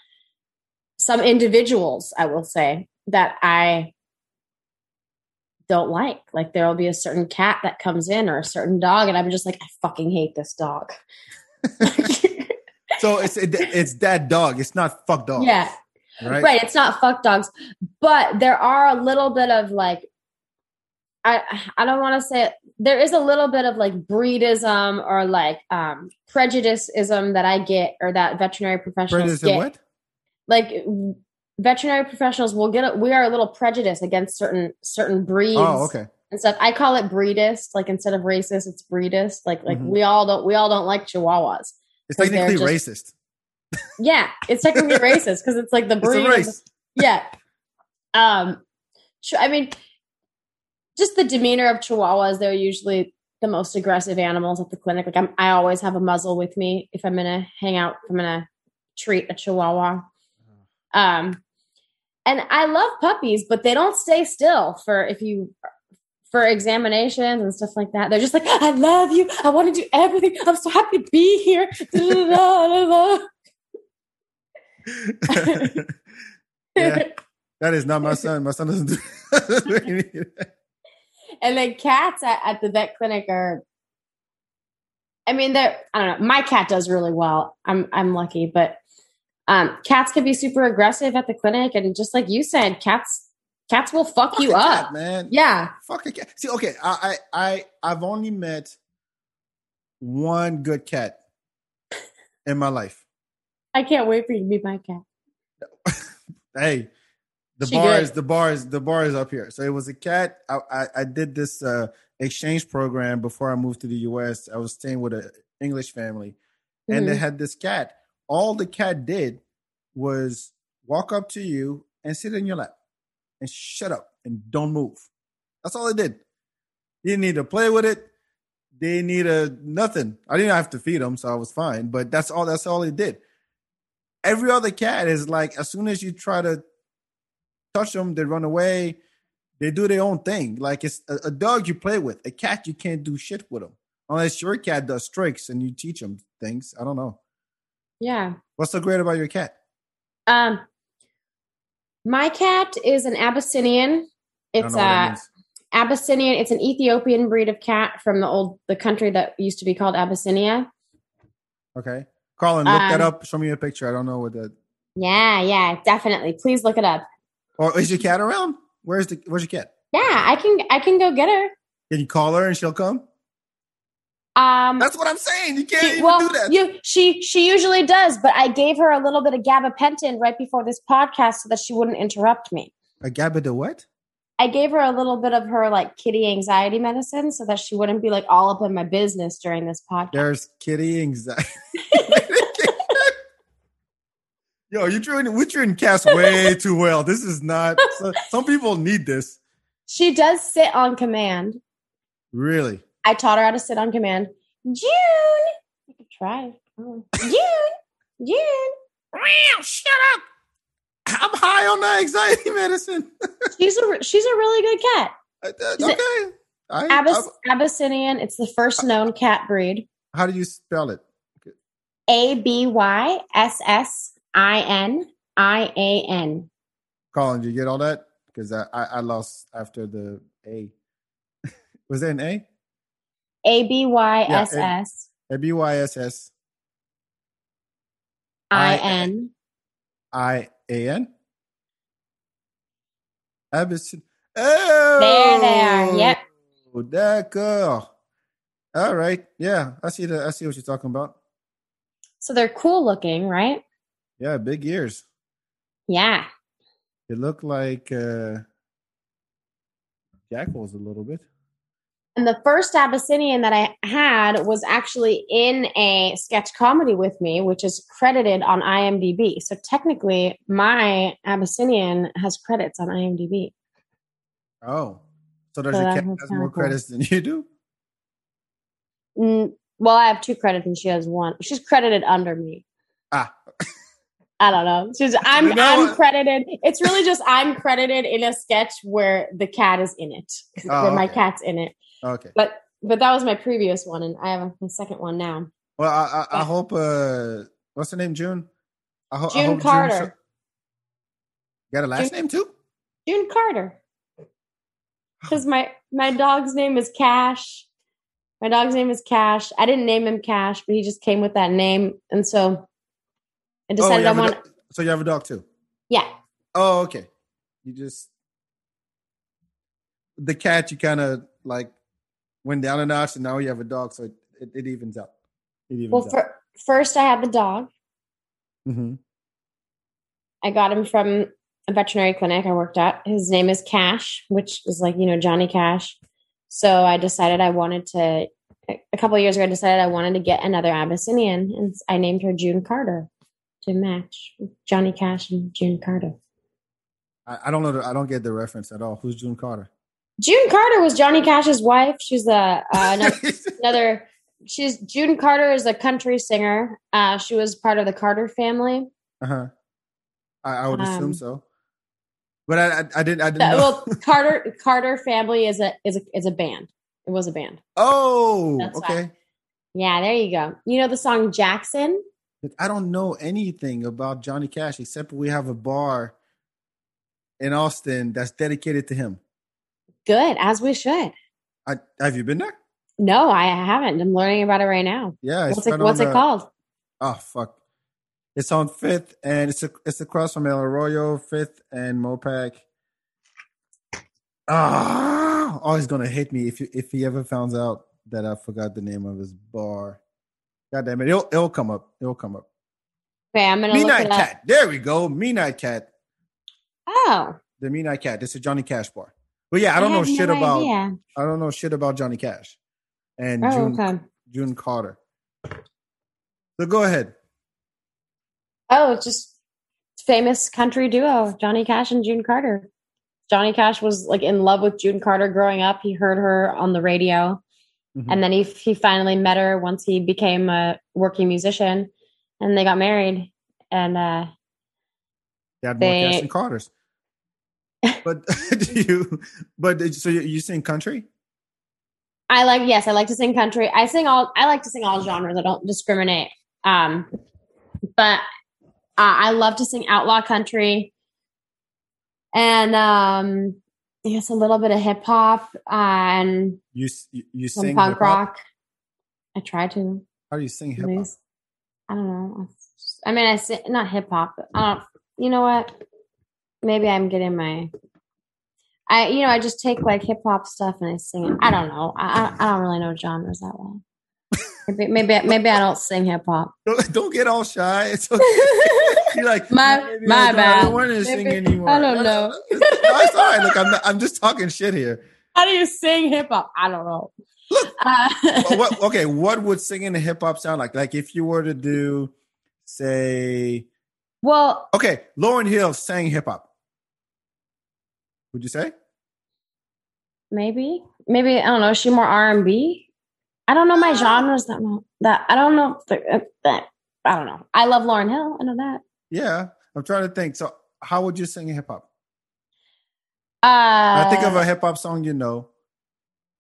[SPEAKER 4] some individuals, I will say, that I don't like. Like there will be a certain cat that comes in or a certain dog, and I'm just like, I fucking hate this dog.
[SPEAKER 3] So it's it, it's that dog. It's not fuck dog.
[SPEAKER 4] yeah,
[SPEAKER 3] right.
[SPEAKER 4] right. It's not fuck dogs, but there are a little bit of like, I I don't want to say it. There is a little bit of like breedism or like um prejudiceism that I get or that veterinary professionals
[SPEAKER 3] Predators
[SPEAKER 4] get.
[SPEAKER 3] what?
[SPEAKER 4] Like veterinary professionals will get a, we are a little prejudiced against certain certain breeds
[SPEAKER 3] Oh, okay.
[SPEAKER 4] and stuff. I call it breedist, like instead of racist, it's breedist. Like like
[SPEAKER 3] Mhm.
[SPEAKER 4] we all don't we all don't like chihuahuas.
[SPEAKER 3] It's technically
[SPEAKER 4] just-
[SPEAKER 3] racist.
[SPEAKER 4] Yeah, it's technically racist because it's like the
[SPEAKER 3] It's
[SPEAKER 4] breed.
[SPEAKER 3] a race.
[SPEAKER 4] yeah. Um, I mean, just the demeanor of chihuahuas. They're usually the most aggressive animals at the clinic. Like I'm, I always have a muzzle with me if I'm gonna hang out. If I'm gonna treat a chihuahua. Um, and I love puppies, but they don't stay still for if you for examinations and stuff like that. They're just like, I love you. I want to do everything. I'm so happy to be here.
[SPEAKER 3] yeah, that is not my son. My son doesn't do. doesn't do any of that.
[SPEAKER 4] and then cats at, at the vet clinic are i mean they're i don't know my cat does really well i'm i'm lucky but um cats can be super aggressive at the clinic and just like you said cats cats will fuck,
[SPEAKER 3] Fuck
[SPEAKER 4] you up
[SPEAKER 3] cat, man.
[SPEAKER 4] yeah
[SPEAKER 3] Fuck a cat. See, okay, I, I, I, I've only met one good cat in my life.
[SPEAKER 4] i can't wait for you to meet my cat
[SPEAKER 3] Hey, the
[SPEAKER 4] She
[SPEAKER 3] bar
[SPEAKER 4] good.
[SPEAKER 3] is the bar is the bar is up here. So it was a cat. I, I, I did this uh, exchange program before I moved to the U.S. I was staying with an English family, and they
[SPEAKER 4] Mhm.
[SPEAKER 3] had this cat. All the cat did was walk up to you and sit in your lap and shut up and don't move. That's all it did. You didn't need to play with it. They need a nothing. I didn't have to feed them, so I was fine. But that's all. That's all it did. Every other cat is like, as soon as you try to touch them, they run away. They do their own thing. Like it's a, a dog you play with. A cat you can't do shit with them unless your cat does tricks and you teach them things. I don't know.
[SPEAKER 4] Yeah
[SPEAKER 3] What's so great about your cat?
[SPEAKER 4] um my cat is an abyssinian it's
[SPEAKER 3] that
[SPEAKER 4] a abyssinian it's an ethiopian breed of cat from the old the country that used to be called abyssinia
[SPEAKER 3] Okay, Colin, look that
[SPEAKER 4] Um,
[SPEAKER 3] up. Show me a picture. I don't know what that.
[SPEAKER 4] Yeah, yeah, definitely. Please look it up.
[SPEAKER 3] Or is your cat around? Where's the Where's your cat?
[SPEAKER 4] Yeah, I can I can go get her.
[SPEAKER 3] Can you call her and she'll come?
[SPEAKER 4] Um,
[SPEAKER 3] That's what I'm saying. You can't
[SPEAKER 4] she-
[SPEAKER 3] even
[SPEAKER 4] well,
[SPEAKER 3] do that.
[SPEAKER 4] you she she usually does, but I gave her a little bit of gabapentin right before this podcast so that she wouldn't interrupt me.
[SPEAKER 3] a Gabba the what?
[SPEAKER 4] I gave her a little bit of her like kitty anxiety medicine so that she wouldn't be like all up in my business during this podcast.
[SPEAKER 3] There's kitty anxiety. Yo, you're treating we treating cats way too well. This is not. so- some people need this.
[SPEAKER 4] She does sit on command.
[SPEAKER 3] Really.
[SPEAKER 4] I taught her how to sit on command. June, you could try. Oh. June, June.
[SPEAKER 3] Meow, shut up. I'm high on the anxiety medicine.
[SPEAKER 4] She's a she's a really good cat.
[SPEAKER 3] Uh, okay. I,
[SPEAKER 4] Abys-
[SPEAKER 3] I-
[SPEAKER 4] Abyssinian. It's the first known cat breed.
[SPEAKER 3] how do you spell it?
[SPEAKER 4] A B Y S S I N I A N.
[SPEAKER 3] Colin, did you get all that? Because I, I, I lost after the A. Was there an A?
[SPEAKER 4] A B Y S S
[SPEAKER 3] A B Y S S
[SPEAKER 4] I N.
[SPEAKER 3] I A N. Abyssin. Oh,
[SPEAKER 4] There they are. Yep.
[SPEAKER 3] D'accord. All right. Yeah, I see the. I see what you're talking about.
[SPEAKER 4] So they're cool looking, right?
[SPEAKER 3] Yeah, big ears.
[SPEAKER 4] Yeah.
[SPEAKER 3] They look like uh, jackals a little bit.
[SPEAKER 4] And the first Abyssinian that I had was actually in a sketch comedy with me, which is credited on IMDb. So technically, my Abyssinian has credits on IMDb.
[SPEAKER 3] Oh, so does
[SPEAKER 4] So
[SPEAKER 3] your cat has more
[SPEAKER 4] cool.
[SPEAKER 3] credits than you do?
[SPEAKER 4] Mm, well, I have two credits and she has one. She's credited under me.
[SPEAKER 3] Ah,
[SPEAKER 4] I don't know. She's I'm
[SPEAKER 3] You know
[SPEAKER 4] I'm credited. It's really just I'm credited in a sketch where the cat is in it.
[SPEAKER 3] Oh,
[SPEAKER 4] where my
[SPEAKER 3] okay.
[SPEAKER 4] cat's in it.
[SPEAKER 3] Okay.
[SPEAKER 4] But but that was my previous one, and I have a second one now.
[SPEAKER 3] Well, I I, I hope. Uh, what's her name? June. I, ho- I
[SPEAKER 4] June
[SPEAKER 3] hope
[SPEAKER 4] Carter.
[SPEAKER 3] so- got a last
[SPEAKER 4] June-
[SPEAKER 3] name too?
[SPEAKER 4] June Carter. Because my my dog's name is Cash. My dog's name is Cash. I didn't name him Cash, but he just came with that name, and so I
[SPEAKER 3] Oh,
[SPEAKER 4] decided
[SPEAKER 3] you
[SPEAKER 4] I want.
[SPEAKER 3] do- so you have a dog too?
[SPEAKER 4] Yeah,
[SPEAKER 3] Oh, okay. You just the cat. You kind of like went down a notch, and now you have a dog, so it, it, it evens out. It evens
[SPEAKER 4] well,
[SPEAKER 3] out.
[SPEAKER 4] for, first I had the dog.
[SPEAKER 3] hmm
[SPEAKER 4] I got him from a veterinary clinic I worked at. His name is Cash, which is like, you know, Johnny Cash. So I decided I wanted to, a couple of years ago, I decided I wanted to get another Abyssinian, and I named her June Carter to match Johnny Cash and June Carter.
[SPEAKER 3] I, I don't know. The, I don't get the reference at all. Who's June Carter?
[SPEAKER 4] June Carter was Johnny Cash's wife. She's a, uh, another, another, she's June Carter is a country singer. Uh, she was part of the Carter family.
[SPEAKER 3] uh-huh. I, I would assume
[SPEAKER 4] Um,
[SPEAKER 3] so. But I, I, I didn't. I didn't.
[SPEAKER 4] Uh,
[SPEAKER 3] know.
[SPEAKER 4] well, Carter Carter family is a is a is a band. It was a band.
[SPEAKER 3] oh,
[SPEAKER 4] That's why.
[SPEAKER 3] okay.
[SPEAKER 4] Yeah, there you go. You know the song Jackson?
[SPEAKER 3] I don't know anything about Johnny Cash except we have a bar in Austin that's dedicated to him.
[SPEAKER 4] Good, as we should.
[SPEAKER 3] I, have you been there?
[SPEAKER 4] No, I haven't. I'm learning about it right now.
[SPEAKER 3] Yeah.
[SPEAKER 4] What's it What's it called?
[SPEAKER 3] Oh fuck! It's on Fifth, and it's a, it's across from El Arroyo, Fifth and Mopac. Ah, oh, he's gonna hate me if you, if he ever finds out that I forgot the name of his bar. God damn it! It'll it'll come up. It'll come up.
[SPEAKER 4] Okay, I'm gonna
[SPEAKER 3] Midnight. Cat. There we go. Midnight Cat.
[SPEAKER 4] Oh,
[SPEAKER 3] The Midnight Cat. This is Johnny Cash bar. But yeah, I don't know shit
[SPEAKER 4] no
[SPEAKER 3] about.
[SPEAKER 4] idea.
[SPEAKER 3] I don't know shit about Johnny Cash and
[SPEAKER 4] Oh,
[SPEAKER 3] June
[SPEAKER 4] okay.
[SPEAKER 3] June Carter. So go ahead.
[SPEAKER 4] Oh, it's just famous country duo, Johnny Cash and June Carter. Johnny Cash was like in love with June Carter growing up. He heard her on the radio,
[SPEAKER 3] Mhm.
[SPEAKER 4] and then he he finally met her once he became a working musician, and they got married. And uh,
[SPEAKER 3] They had more
[SPEAKER 4] They-
[SPEAKER 3] Cash and Carters. But do you? But so you, you sing country?
[SPEAKER 4] I like yes, I like to sing country. I sing all I like to sing all genres. I don't discriminate. Um but uh, I love to sing outlaw country and um I guess a little bit of hip hop and
[SPEAKER 3] You you, sing
[SPEAKER 4] punk
[SPEAKER 3] hip-hop?
[SPEAKER 4] rock. I try to.
[SPEAKER 3] How do you sing hip hop?
[SPEAKER 4] I don't know. I mean, I sing not hip hop. but I don't. You know what? Maybe I'm getting my. I you know I just take like hip hop stuff and I sing it. I don't know. I I don't really know genres that well. Maybe maybe, maybe I don't sing hip hop.
[SPEAKER 3] Don't, don't get all shy. It's okay. You're like
[SPEAKER 4] My- my
[SPEAKER 3] I don't, I
[SPEAKER 4] bad.
[SPEAKER 3] don't want to sing anymore.
[SPEAKER 4] I don't know.
[SPEAKER 3] no, no. It's, no, it's all right. Look, I'm not, I'm just talking shit here.
[SPEAKER 4] How do you sing hip hop? I don't know.
[SPEAKER 3] Look.
[SPEAKER 4] Uh,
[SPEAKER 3] what, okay, what would singing a hip hop sound like? Like if you were to do, say,
[SPEAKER 4] well,
[SPEAKER 3] okay, Lauryn Hill sang hip hop. Would you say?
[SPEAKER 4] maybe maybe I don't know. Is she more R and B? I don't know my genres that well. That I don't know. uh, That I don't know. I love Lauryn Hill. I know that.
[SPEAKER 3] Yeah, I'm trying to think. So, how would you sing hip hop?
[SPEAKER 4] Uh,
[SPEAKER 3] I think of a hip hop song you know.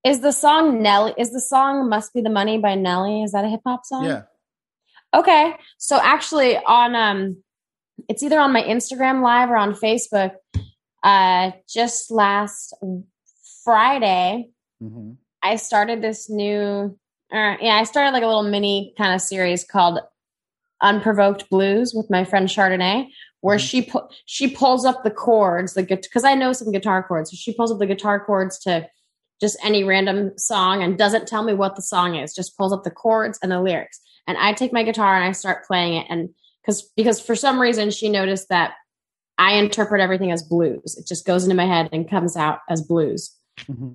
[SPEAKER 4] Is the song Nelly? Is the song "Must Be the Money" by Nelly? Is that a hip hop song?
[SPEAKER 3] Yeah.
[SPEAKER 4] Okay. So actually, on um, it's either on my Instagram live or on Facebook. Uh, just last Friday,
[SPEAKER 3] hmm
[SPEAKER 4] I started this new. Uh, yeah, I started like a little mini kind of series called "Unprovoked Blues" with my friend Chardonnay, where
[SPEAKER 3] Mhm.
[SPEAKER 4] she pu- she pulls up the chords, the because I know some guitar chords, so she pulls up the guitar chords to just any random song and doesn't tell me what the song is, just pulls up the chords and the lyrics, and I take my guitar and I start playing it, and because because for some reason she noticed that I interpret everything as blues, it just goes into my head and comes out as blues.
[SPEAKER 3] hmm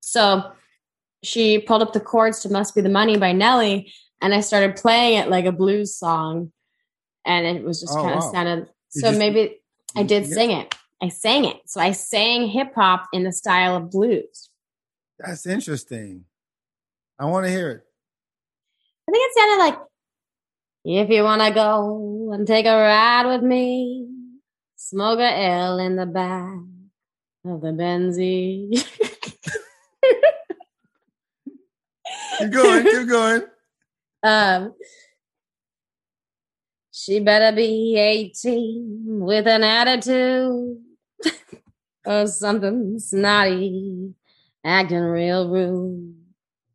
[SPEAKER 4] So she pulled up the chords to Must Be the Money by Nelly, and I started playing it like a blues song. And it was just
[SPEAKER 3] Oh,
[SPEAKER 4] kind of
[SPEAKER 3] wow.
[SPEAKER 4] sounded so
[SPEAKER 3] you-
[SPEAKER 4] maybe I did
[SPEAKER 3] sing it?
[SPEAKER 4] sing it. I sang it. So I sang hip hop in the style of blues.
[SPEAKER 3] That's interesting. I want to hear it.
[SPEAKER 4] I think it sounded like if you want to go and take a ride with me, smoke a L in the back of the Benzie.
[SPEAKER 3] Keep going. keep going.
[SPEAKER 4] Um, she better be 18 with an attitude or something snotty, acting real rude.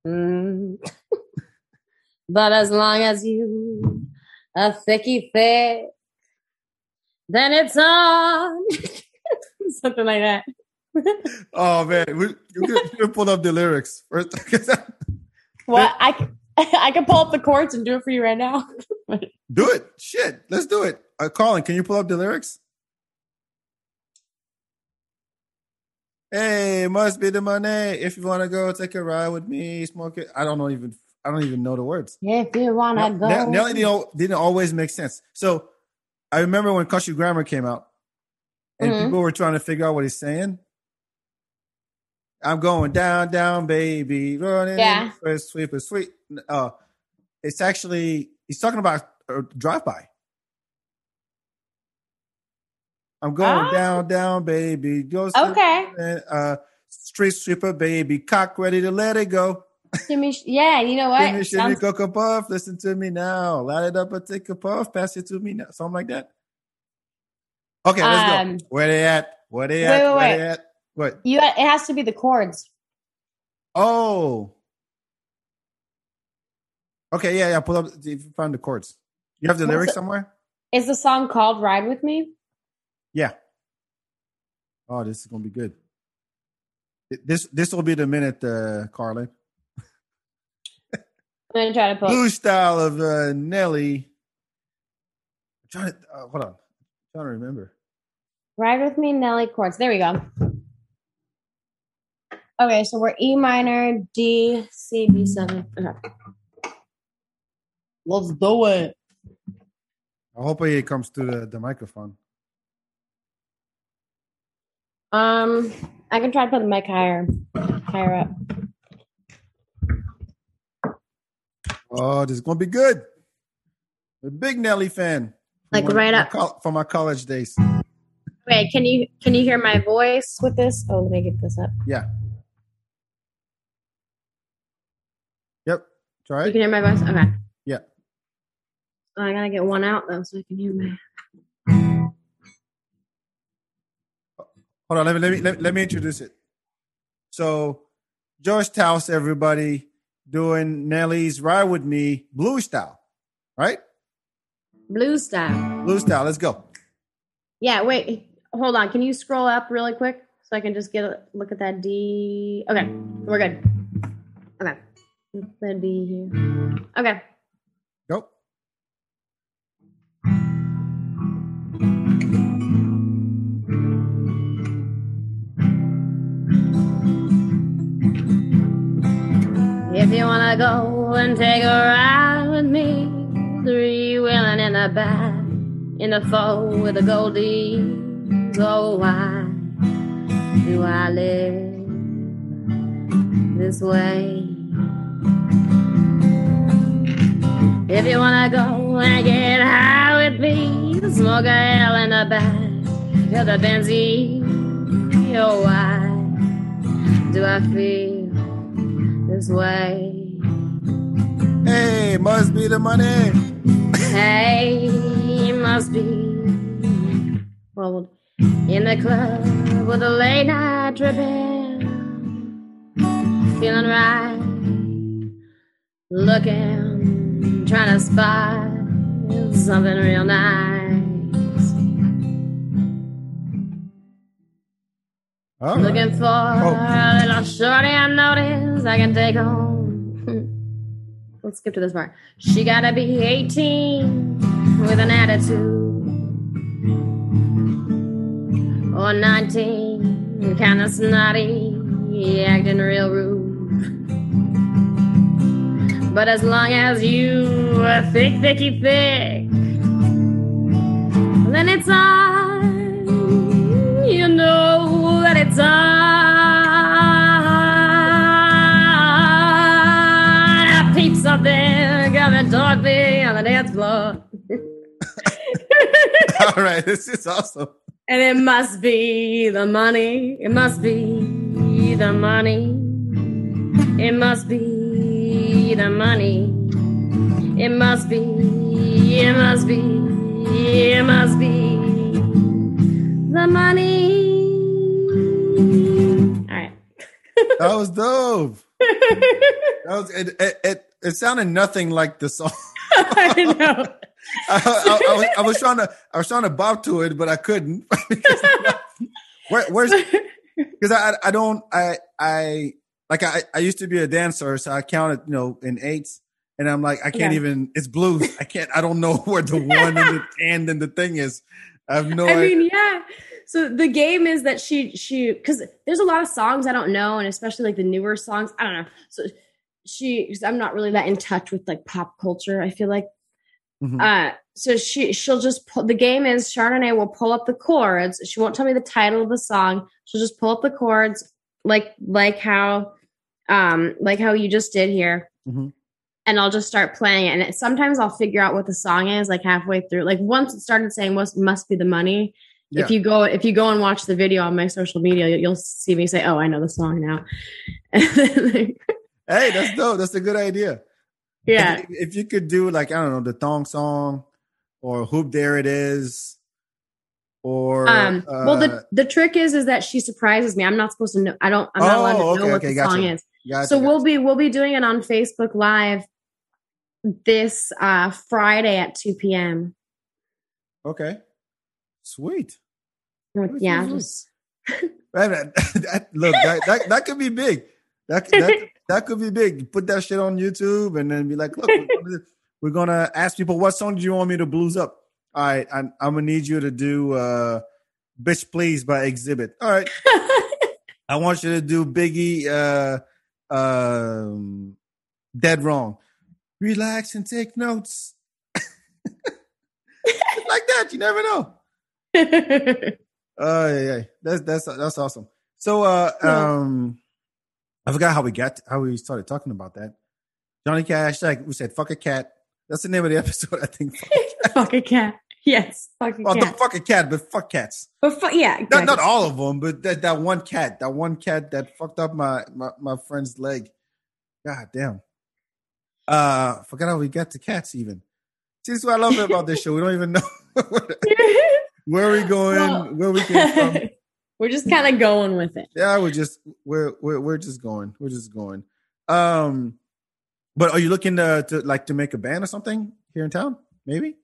[SPEAKER 4] Mm. but as long as you a thicky thick, then it's on. something like that.
[SPEAKER 3] Oh man, we, we could, we could pull up the lyrics first.
[SPEAKER 4] What I can pull up the chords and do it for you right now.
[SPEAKER 3] do it. Shit, let's do it. Uh, Colin, can you pull up the lyrics? Hey, must be the money. If you want to go, take a ride with me. Smoke it. I don't know even. I don't even know the words.
[SPEAKER 4] if you wanna
[SPEAKER 3] Nell-
[SPEAKER 4] go,
[SPEAKER 3] Nell- Nelly didn't, didn't always make sense. So I remember when Country Grammar came out, and
[SPEAKER 4] Mhm.
[SPEAKER 3] people were trying to figure out what he's saying. I'm going down, down, baby, running.
[SPEAKER 4] Yeah.
[SPEAKER 3] first sweep is sweet. Uh, it's actually he's talking about a drive by. I'm going
[SPEAKER 4] Oh.
[SPEAKER 3] down, down, baby. Go
[SPEAKER 4] okay.
[SPEAKER 3] uh, street sweeper, baby, cock ready to let it go.
[SPEAKER 4] Shimmy, yeah, you know what?
[SPEAKER 3] Shimmy, shimmy,
[SPEAKER 4] Sounds-
[SPEAKER 3] cocoa puff. Listen to me now. Light it up and take a puff. Pass it to me now. Something like that. Okay, let's
[SPEAKER 4] Um,
[SPEAKER 3] go. Where they at? Where they
[SPEAKER 4] wait,
[SPEAKER 3] at?
[SPEAKER 4] wait,
[SPEAKER 3] Where
[SPEAKER 4] wait.
[SPEAKER 3] they at? What?
[SPEAKER 4] you, it has to be the chords.
[SPEAKER 3] Oh. Okay, yeah, yeah. Pull up if you find the chords. You have the
[SPEAKER 4] What's
[SPEAKER 3] lyrics somewhere?
[SPEAKER 4] Is the song called "Ride with Me"?
[SPEAKER 3] Yeah. Oh, this is gonna be good. This this will be the minute, uh, Carlin.
[SPEAKER 4] I'm gonna try to put.
[SPEAKER 3] Blue style of uh, Nelly. I'm trying to uh, hold on. I'm trying to remember.
[SPEAKER 4] Ride with me, Nelly chords. There we go. Okay, so we're E minor, D, C, B seven. Okay. Let's do it.
[SPEAKER 3] I hope it comes to the, the microphone.
[SPEAKER 4] Um, I can try to put the mic higher, higher up.
[SPEAKER 3] Oh, this is gonna be good. A big Nelly fan.
[SPEAKER 4] Like
[SPEAKER 3] From
[SPEAKER 4] right up.
[SPEAKER 3] col- from my college days.
[SPEAKER 4] Wait, can you can you hear my voice with this? Oh, let me get this up.
[SPEAKER 3] Yeah. Yep. Try it.
[SPEAKER 4] You can hear my voice. Okay.
[SPEAKER 3] Yeah.
[SPEAKER 4] Oh, I gotta get one out though, so I can hear my.
[SPEAKER 3] Hold on. Let me let me let, let me introduce it. So, Joyce Taus, everybody, doing Nelly's "Ride with Me" blue style, right?
[SPEAKER 4] Blue style.
[SPEAKER 3] Blue style. Let's go.
[SPEAKER 4] Yeah, wait. hold on. Can you scroll up really quick so I can just get a look at that D? Okay, we're good. Okay, the D here. Okay. If you wanna go and take a ride with me, three wheeling in the back, in the four with the goldies. Oh, why do I live this way? If you wanna go and get high with me, smoke a hell in the back, feel the benzene. Oh, why do I feel this way?
[SPEAKER 3] Hey, must be the money.
[SPEAKER 4] Hey, must be. Well, in the club with a late night tripping, feeling right, looking, trying to spot something real nice.
[SPEAKER 3] All right.
[SPEAKER 4] Looking for oh. a little shorty I notice I can take home. Let's skip to this part. She gotta be 18 with an attitude. Or 19, kinda snotty, acting real rude. But as long as you are thick, thicky, thick, then it's on. You know that it's on. I peep something coming toward me on the dance floor.
[SPEAKER 3] All right. This is awesome.
[SPEAKER 4] And it must be the money. It must be the money. It must be the money. It must be. It must be. It must be the money.
[SPEAKER 3] That was dope. That was it. It, it, it sounded nothing like the song.
[SPEAKER 4] I know.
[SPEAKER 3] I, I, I, was, I was trying to I was trying to bob to it, but I couldn't. Where, where's because I I don't I I like I I used to be a dancer, so I counted you know in eights, and I'm like I can't
[SPEAKER 4] Okay.
[SPEAKER 3] even. It's blues. I can't. I don't know where the one and the and and the thing is. I have no
[SPEAKER 4] I
[SPEAKER 3] idea.
[SPEAKER 4] mean, yeah. So the game is that she she because there's a lot of songs I don't know, and especially like the newer songs, I don't know. So she, because I'm not really that in touch with like pop culture. I feel like
[SPEAKER 3] Mhm.
[SPEAKER 4] uh so she she'll just pull the game is Chardonnay will pull up the chords. She won't tell me the title of the song. She'll just pull up the chords like like how um like how you just did here.
[SPEAKER 3] Mhm.
[SPEAKER 4] And I'll just start playing it. And it, sometimes I'll figure out what the song is like halfway through. Like once it started saying must must be the money. If you go if you go and watch the video on my social media, you- you'll see me say, "Oh, I know the song now."
[SPEAKER 3] Hey, that's dope. That's a good idea.
[SPEAKER 4] yeah,
[SPEAKER 3] If, if you could do like I don't know the thong song or hoop there it is or
[SPEAKER 4] Um, well,
[SPEAKER 3] uh,
[SPEAKER 4] the the trick is is that she surprises me. I'm not supposed to know. I don't. I'm not allowed to
[SPEAKER 3] Oh,
[SPEAKER 4] know what
[SPEAKER 3] okay,
[SPEAKER 4] the
[SPEAKER 3] gotcha.
[SPEAKER 4] song is.
[SPEAKER 3] gotcha,
[SPEAKER 4] so
[SPEAKER 3] gotcha.
[SPEAKER 4] we'll be we'll be doing it on Facebook Live this uh, Friday at 2 p.m.
[SPEAKER 3] okay, sweet.
[SPEAKER 4] Yeah, just
[SPEAKER 3] Man, that, that- look, that, that that could be big. That that that could be big. Put that shit on YouTube and then be like, look, we're gonna, we're gonna ask people what song do you want me to blues up. All right, I'm, I'm gonna need you to do uh, "Bitch Please" by Xzibit. All right, I want you to do Biggie, uh, um, "Dead Wrong." Relax and take notes. Like that, you never know. Oh yeah, yeah. That's that's that's awesome. So uh um I forgot how we got how we started talking about that. Johnny Cash, like we said, fuck a cat. That's the name of the episode, I think.
[SPEAKER 4] fuck a cat. Yes, fuck a
[SPEAKER 3] Well, the
[SPEAKER 4] cat.
[SPEAKER 3] fuck a cat, but fuck cats.
[SPEAKER 4] But fu- yeah,
[SPEAKER 3] Not
[SPEAKER 4] exactly.
[SPEAKER 3] not all of them, but that, that one cat, that one cat that fucked up my, my my friend's leg. God damn. Uh forgot how we got to cats even. See, this is what I love about this show. We don't even know where are we going,
[SPEAKER 4] Well-
[SPEAKER 3] where we came from.
[SPEAKER 4] We're just kind of going with it.
[SPEAKER 3] Yeah, we're just we're we're we're just going. We're just going. Um, but are you looking to to like to make a band or something here in town? Maybe.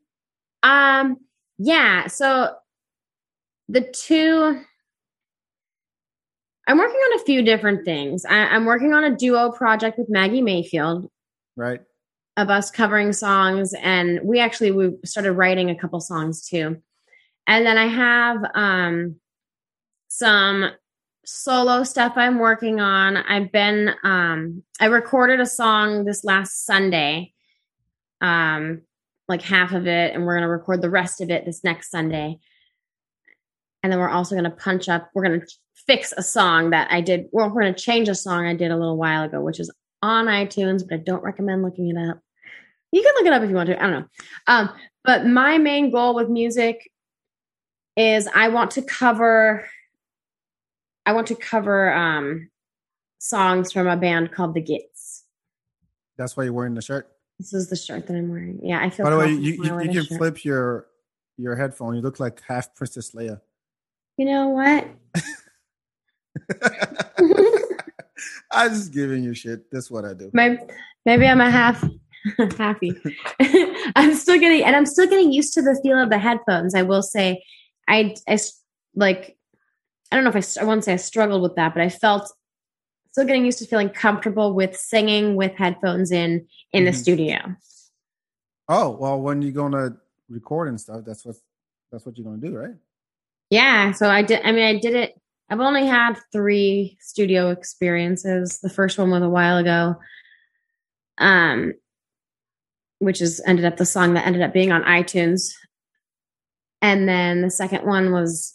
[SPEAKER 4] Um, yeah. So the two I'm working on a few different things. I, I'm working on a duo project with Maggie Mayfield
[SPEAKER 3] Right.
[SPEAKER 4] of us covering songs, and we actually we started writing a couple songs too. And then I have um, some solo stuff I'm working on. I've been um, I recorded a song this last Sunday, um, like half of it, and we're gonna record the rest of it this next Sunday. And then we're also gonna punch up. We're gonna fix a song that I did. Well, we're gonna change a song I did a little while ago, which is on iTunes, but I don't recommend looking it up. You can look it up if you want to. I don't know. Um, but my main goal with music is I want to cover I want to cover um songs from a band called The Gits.
[SPEAKER 3] That's why you're wearing the shirt.
[SPEAKER 4] This is the shirt that I'm wearing. Yeah, I feel
[SPEAKER 3] By the way, you, you, you can
[SPEAKER 4] shirt.
[SPEAKER 3] flip your your headphone. You look like half Princess Leia.
[SPEAKER 4] You know what?
[SPEAKER 3] I'm just giving you shit. That's what I do.
[SPEAKER 4] maybe, maybe I'm a half happy. I'm still getting, and I'm still getting used to the feel of the headphones. I will say, I, I like, I don't know if I, I won't say I struggled with that, but I felt still getting used to feeling comfortable with singing with headphones in in the
[SPEAKER 3] Mhm.
[SPEAKER 4] studio.
[SPEAKER 3] Oh well, when you're gonna record and stuff, that's what that's what you're gonna do, right?
[SPEAKER 4] Yeah, so I did. I mean, I did it. I've only had three studio experiences. The first one was a while ago, um, which is ended up the song that ended up being on iTunes, and then the second one was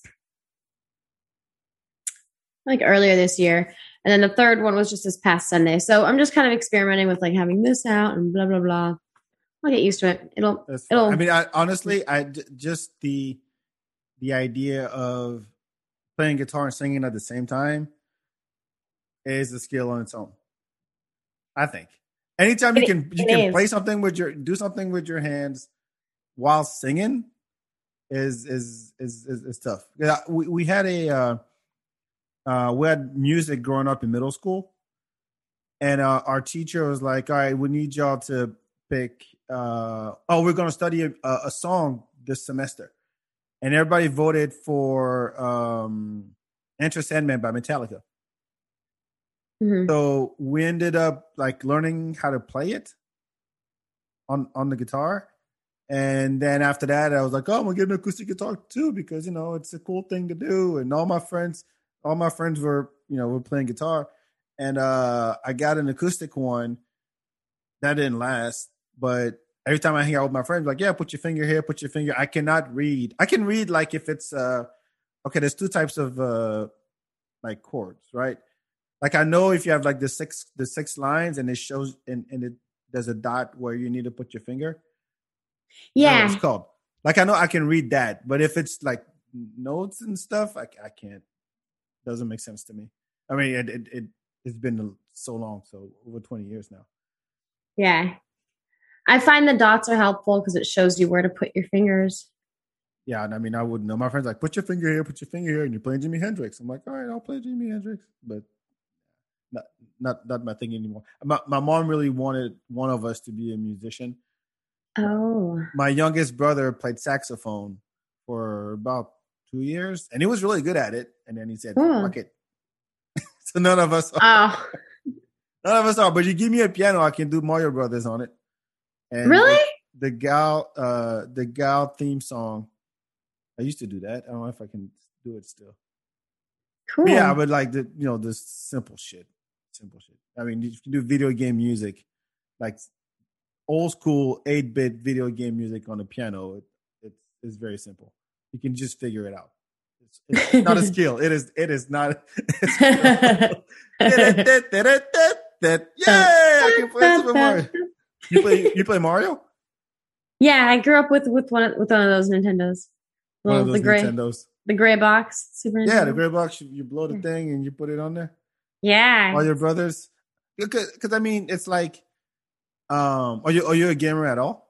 [SPEAKER 4] like earlier this year, and then the third one was just this past Sunday. So I'm just kind of experimenting with like having this out and blah blah blah. I'll get used to it. It'll It'll-
[SPEAKER 3] I mean, I, honestly, I just the the idea of playing guitar and singing at the same time is a skill on its own. I think. Anytime you can you can play something with your do something with your hands while singing is is is is, is tough. Yeah, we we had a uh, uh, we had music growing up in middle school, and uh, our teacher was like, "All right, we need y'all to pick. Uh, oh, we're going to study a, a song this semester," and everybody voted for um, "Enter Sandman" by Metallica.
[SPEAKER 4] Mhm.
[SPEAKER 3] So we ended up like learning how to play it on on the guitar. And then after that, I was like, "Oh, I'm gonna get an acoustic guitar too because you know it's a cool thing to do." And all my friends, all my friends were, you know, were playing guitar, and uh, I got an acoustic one. That didn't last, but every time I hang out with my friends, like, "Yeah, put your finger here, put your finger." I cannot read. I can read like if it's uh, okay. There's two types of uh, like chords, right? like I know if you have like the six the six lines and it shows and, and it there's a dot where you need to put your finger. I don't know what
[SPEAKER 4] Yeah,
[SPEAKER 3] it's called. Like I know I can read that, but if it's like notes and stuff, I I can't. Doesn't make sense to me. I mean, it it, it it's been so long, so over twenty years now.
[SPEAKER 4] Yeah. I find the dots are helpful because it shows you where to put your fingers.
[SPEAKER 3] Yeah, and I mean, I wouldn't know. My friends like, put your finger here, put your finger here, and you're playing Jimi Hendrix. I'm like, all right, I'll play Jimi Hendrix, but not not not my thing anymore. My my mom really wanted one of us to be a musician.
[SPEAKER 4] Oh.
[SPEAKER 3] my youngest brother played saxophone for about two years, and he was really good at it. And then he said,
[SPEAKER 4] Hmm.
[SPEAKER 3] "Fuck it." so none of us, are,
[SPEAKER 4] Oh.
[SPEAKER 3] none of us are. But you give me a piano, I can do Mario Brothers on it. And
[SPEAKER 4] Really?
[SPEAKER 3] The, the gal, uh, the gal theme song. I used to do that. I don't know if I can do it still.
[SPEAKER 4] Cool.
[SPEAKER 3] But yeah, but like the you know the simple shit, simple shit. I mean, you can do video game music, like old school eight bit video game music on a piano. It, it's it's very simple. You can just figure it out. It's, it's not a skill. It is. It is not. Yay! I can play Super Mario. You play. You play Mario.
[SPEAKER 4] yeah, I grew up with with one of, with one of those Nintendos.
[SPEAKER 3] One
[SPEAKER 4] Well,
[SPEAKER 3] of those
[SPEAKER 4] the gray
[SPEAKER 3] Nintendos.
[SPEAKER 4] the gray box Super Nintendo.
[SPEAKER 3] Yeah, the gray box. You, you blow the thing and you put it on there.
[SPEAKER 4] Yeah.
[SPEAKER 3] all your brothers because i mean it's like um are you are you a gamer at all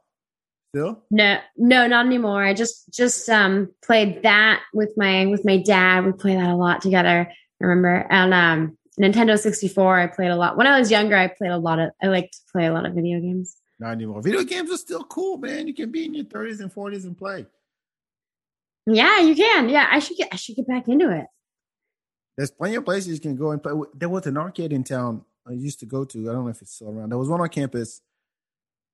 [SPEAKER 3] still
[SPEAKER 4] No, no, not anymore. I just just um played that with my with my dad. We played that a lot together. I remember and um Nintendo 64 I played a lot. When I was younger, I played a lot of I liked to play a lot of video games.
[SPEAKER 3] not anymore video games are still cool man you can be in your 30s and 40s and play
[SPEAKER 4] Yeah, you can. Yeah, I should get I should get back into it.
[SPEAKER 3] There's plenty of places you can go and play. There was an arcade in town I used to go to. I don't know if it's still around. There was one on campus,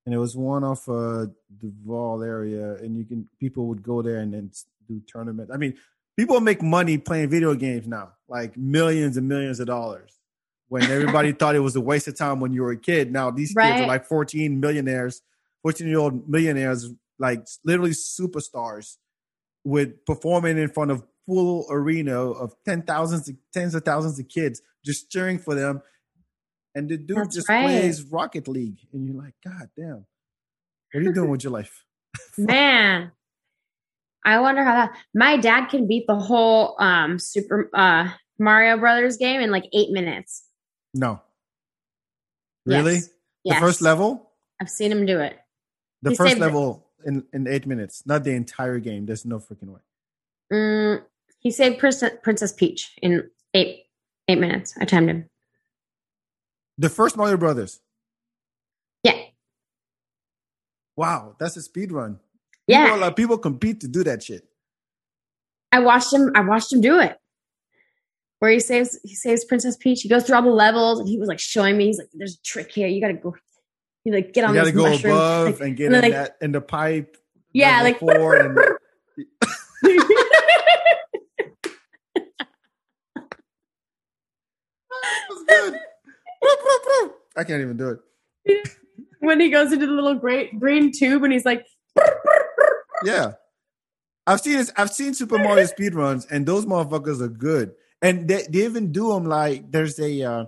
[SPEAKER 3] and it was one off uh, Duval area, and you can people would go there and then do tournament. I mean, people make money playing video games now, like millions and millions of dollars. When everybody thought it was a waste of time when you were a kid, now these kids are like 14 millionaires, 14 year old millionaires, like literally superstars, with performing in front of full arena of ten thousands, tens of thousands of kids just cheering for them. And the dude
[SPEAKER 4] That's
[SPEAKER 3] just
[SPEAKER 4] right.
[SPEAKER 3] plays Rocket League, and you're like, God damn, what are you doing with your life?
[SPEAKER 4] Man, I wonder how that. My dad can beat the whole um Super uh Mario Brothers game in like eight minutes.
[SPEAKER 3] No, really?
[SPEAKER 4] Yes.
[SPEAKER 3] The
[SPEAKER 4] Yes.
[SPEAKER 3] first level,
[SPEAKER 4] I've seen him do it.
[SPEAKER 3] the
[SPEAKER 4] He
[SPEAKER 3] first
[SPEAKER 4] it.
[SPEAKER 3] level in in eight minutes, not the entire game. There's no freaking way.
[SPEAKER 4] Mm, he saved Princess, Princess Peach in eight eight minutes. I timed him.
[SPEAKER 3] The first Mario Brothers.
[SPEAKER 4] Yeah,
[SPEAKER 3] Wow, that's a speed run.
[SPEAKER 4] yeah.
[SPEAKER 3] People, like, people compete to do that shit.
[SPEAKER 4] I watched him. I watched him do it. Where he saves he saves Princess Peach. He goes through all the levels, and he was like showing me. He's like, "There's a trick here. You got to go. You like get
[SPEAKER 3] You
[SPEAKER 4] on
[SPEAKER 3] got
[SPEAKER 4] this
[SPEAKER 3] to go
[SPEAKER 4] mushroom."
[SPEAKER 3] above
[SPEAKER 4] Like,
[SPEAKER 3] and get
[SPEAKER 4] and
[SPEAKER 3] in
[SPEAKER 4] then,
[SPEAKER 3] that in the pipe.
[SPEAKER 4] yeah, like
[SPEAKER 3] four and That was good. I can't even do it.
[SPEAKER 4] when he goes into the little great green tube, and he's like,
[SPEAKER 3] Yeah. I've seen this, I've seen Super Mario speedruns and those motherfuckers are good. And they, they even do them like there's a uh,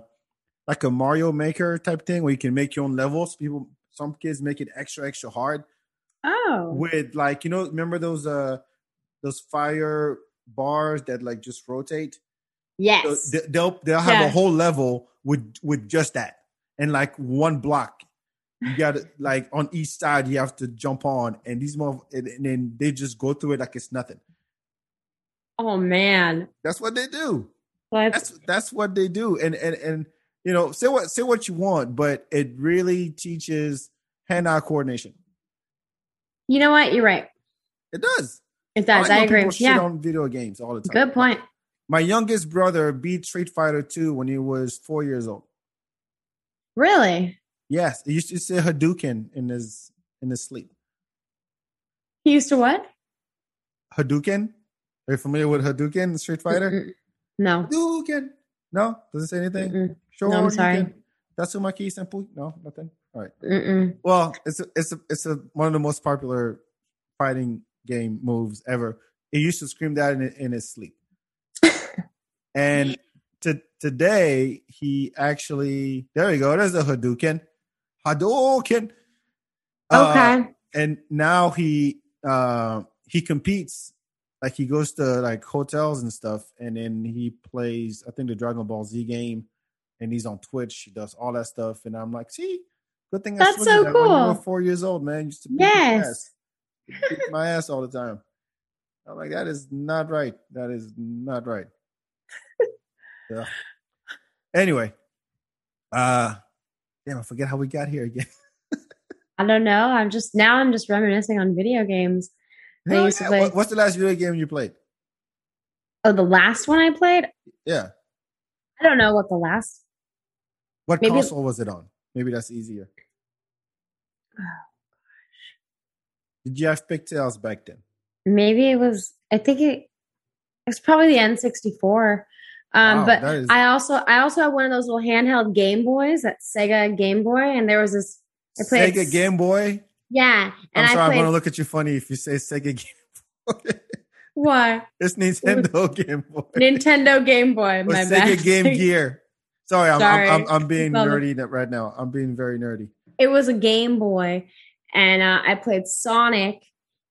[SPEAKER 3] like a Mario Maker type thing where you can make your own levels. People some kids make it extra extra hard
[SPEAKER 4] "Oh,
[SPEAKER 3] with like you know remember those uh those fire bars that like just rotate. So
[SPEAKER 4] yes,
[SPEAKER 3] they- they'll they'll have
[SPEAKER 4] Yeah.
[SPEAKER 3] a whole level with with just that and like one block. You got like on each side you have to jump on, and these more and, and then they just go through it like it's nothing.
[SPEAKER 4] oh man,
[SPEAKER 3] That's what they do.
[SPEAKER 4] that's
[SPEAKER 3] That's that's what they do. And and and you know say what say what you want, but it really teaches hand-eye coordination.
[SPEAKER 4] you know what? You're right.
[SPEAKER 3] It does.
[SPEAKER 4] It does.
[SPEAKER 3] know
[SPEAKER 4] I agree.
[SPEAKER 3] People
[SPEAKER 4] Yeah,
[SPEAKER 3] on video games all the time.
[SPEAKER 4] good point.
[SPEAKER 3] My youngest brother beat Street Fighter 2 when he was four years old.
[SPEAKER 4] Really,
[SPEAKER 3] Yes, he used to say Hadouken in his in his sleep.
[SPEAKER 4] he used to what?
[SPEAKER 3] Hadouken. Are you familiar with Hadouken Street Fighter?
[SPEAKER 4] Mm-mm. No.
[SPEAKER 3] Hadouken. No, does it say anything?
[SPEAKER 4] Mm-mm.
[SPEAKER 3] Sure.
[SPEAKER 4] No, I'm sorry.
[SPEAKER 3] That's my key simple. No, nothing. All right.
[SPEAKER 4] Mm-mm.
[SPEAKER 3] Well, it's a, it's a, it's a, one of the most popular fighting game moves ever. He used to scream that in, in his sleep. And to, today, he actually there you go. There's the Hadouken. Hadouken. Uh,
[SPEAKER 4] Okay.
[SPEAKER 3] and now he uh he competes like he goes to like hotels and stuff and then he plays i think the dragon ball z game and he's on twitch he does all that stuff and i'm like see good thing
[SPEAKER 4] That's
[SPEAKER 3] I
[SPEAKER 4] so
[SPEAKER 3] that when you were
[SPEAKER 4] cool.
[SPEAKER 3] four years old man used to beat my
[SPEAKER 4] Yes.
[SPEAKER 3] ass. Beat my ass all the time i'm like that is not right that is not right yeah anyway uh damn i forget how we got here again
[SPEAKER 4] I don't know. I'm just now. I'm just reminiscing on video games. I
[SPEAKER 3] Hell
[SPEAKER 4] to
[SPEAKER 3] yeah.
[SPEAKER 4] play-
[SPEAKER 3] what's the last video game you played
[SPEAKER 4] Oh, the last one I played.
[SPEAKER 3] yeah
[SPEAKER 4] I don't know what the last.
[SPEAKER 3] What
[SPEAKER 4] Maybe-
[SPEAKER 3] console was it on? Maybe that's easier. Did you have pigtails back then?
[SPEAKER 4] Maybe it was. I think it. It's probably the N64. Um,
[SPEAKER 3] Wow,
[SPEAKER 4] but
[SPEAKER 3] is-
[SPEAKER 4] I also I also had one of those little handheld Game Boys, that Sega Game Boy, and there was this. I played
[SPEAKER 3] Sega Game Boy.
[SPEAKER 4] Yeah, and
[SPEAKER 3] I'm sorry,
[SPEAKER 4] I
[SPEAKER 3] I'm
[SPEAKER 4] played.
[SPEAKER 3] gonna look at you funny if you say Sega Game Boy.
[SPEAKER 4] Why
[SPEAKER 3] it's Nintendo Game Boy.
[SPEAKER 4] Nintendo Game Boy? My
[SPEAKER 3] Sega
[SPEAKER 4] bad.
[SPEAKER 3] Game Gear. Sorry, I'm,
[SPEAKER 4] Sorry.
[SPEAKER 3] I'm, I'm, I'm being nerdy right now. I'm being very nerdy.
[SPEAKER 4] It was a Game Boy, and uh, I played Sonic,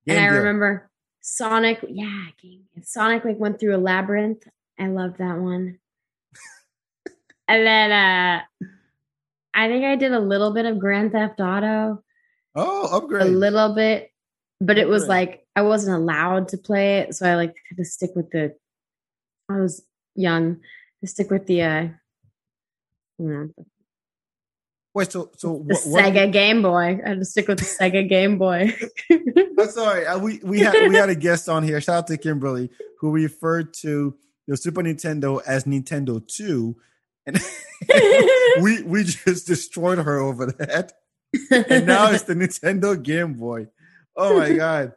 [SPEAKER 3] Game
[SPEAKER 4] and I remember Sonic. Yeah, Game Sonic like went through a labyrinth. I loved that one. and then uh I think I did a little bit of Grand Theft Auto,
[SPEAKER 3] Oh, upgrade.
[SPEAKER 4] a little bit, but it was like I wasn't allowed to play it, so I like had to stick with the. I was young to stick with the. uh you know,
[SPEAKER 3] Wait, so so
[SPEAKER 4] the
[SPEAKER 3] what, what-
[SPEAKER 4] Sega Game Boy. I had to stick with the Sega Game Boy.
[SPEAKER 3] I'm sorry. We we had we had a guest on here. Shout out to Kimberly who referred to the Super Nintendo as Nintendo Two, and we we just destroyed her over that. And now it's the Nintendo Game Boy. Oh my god.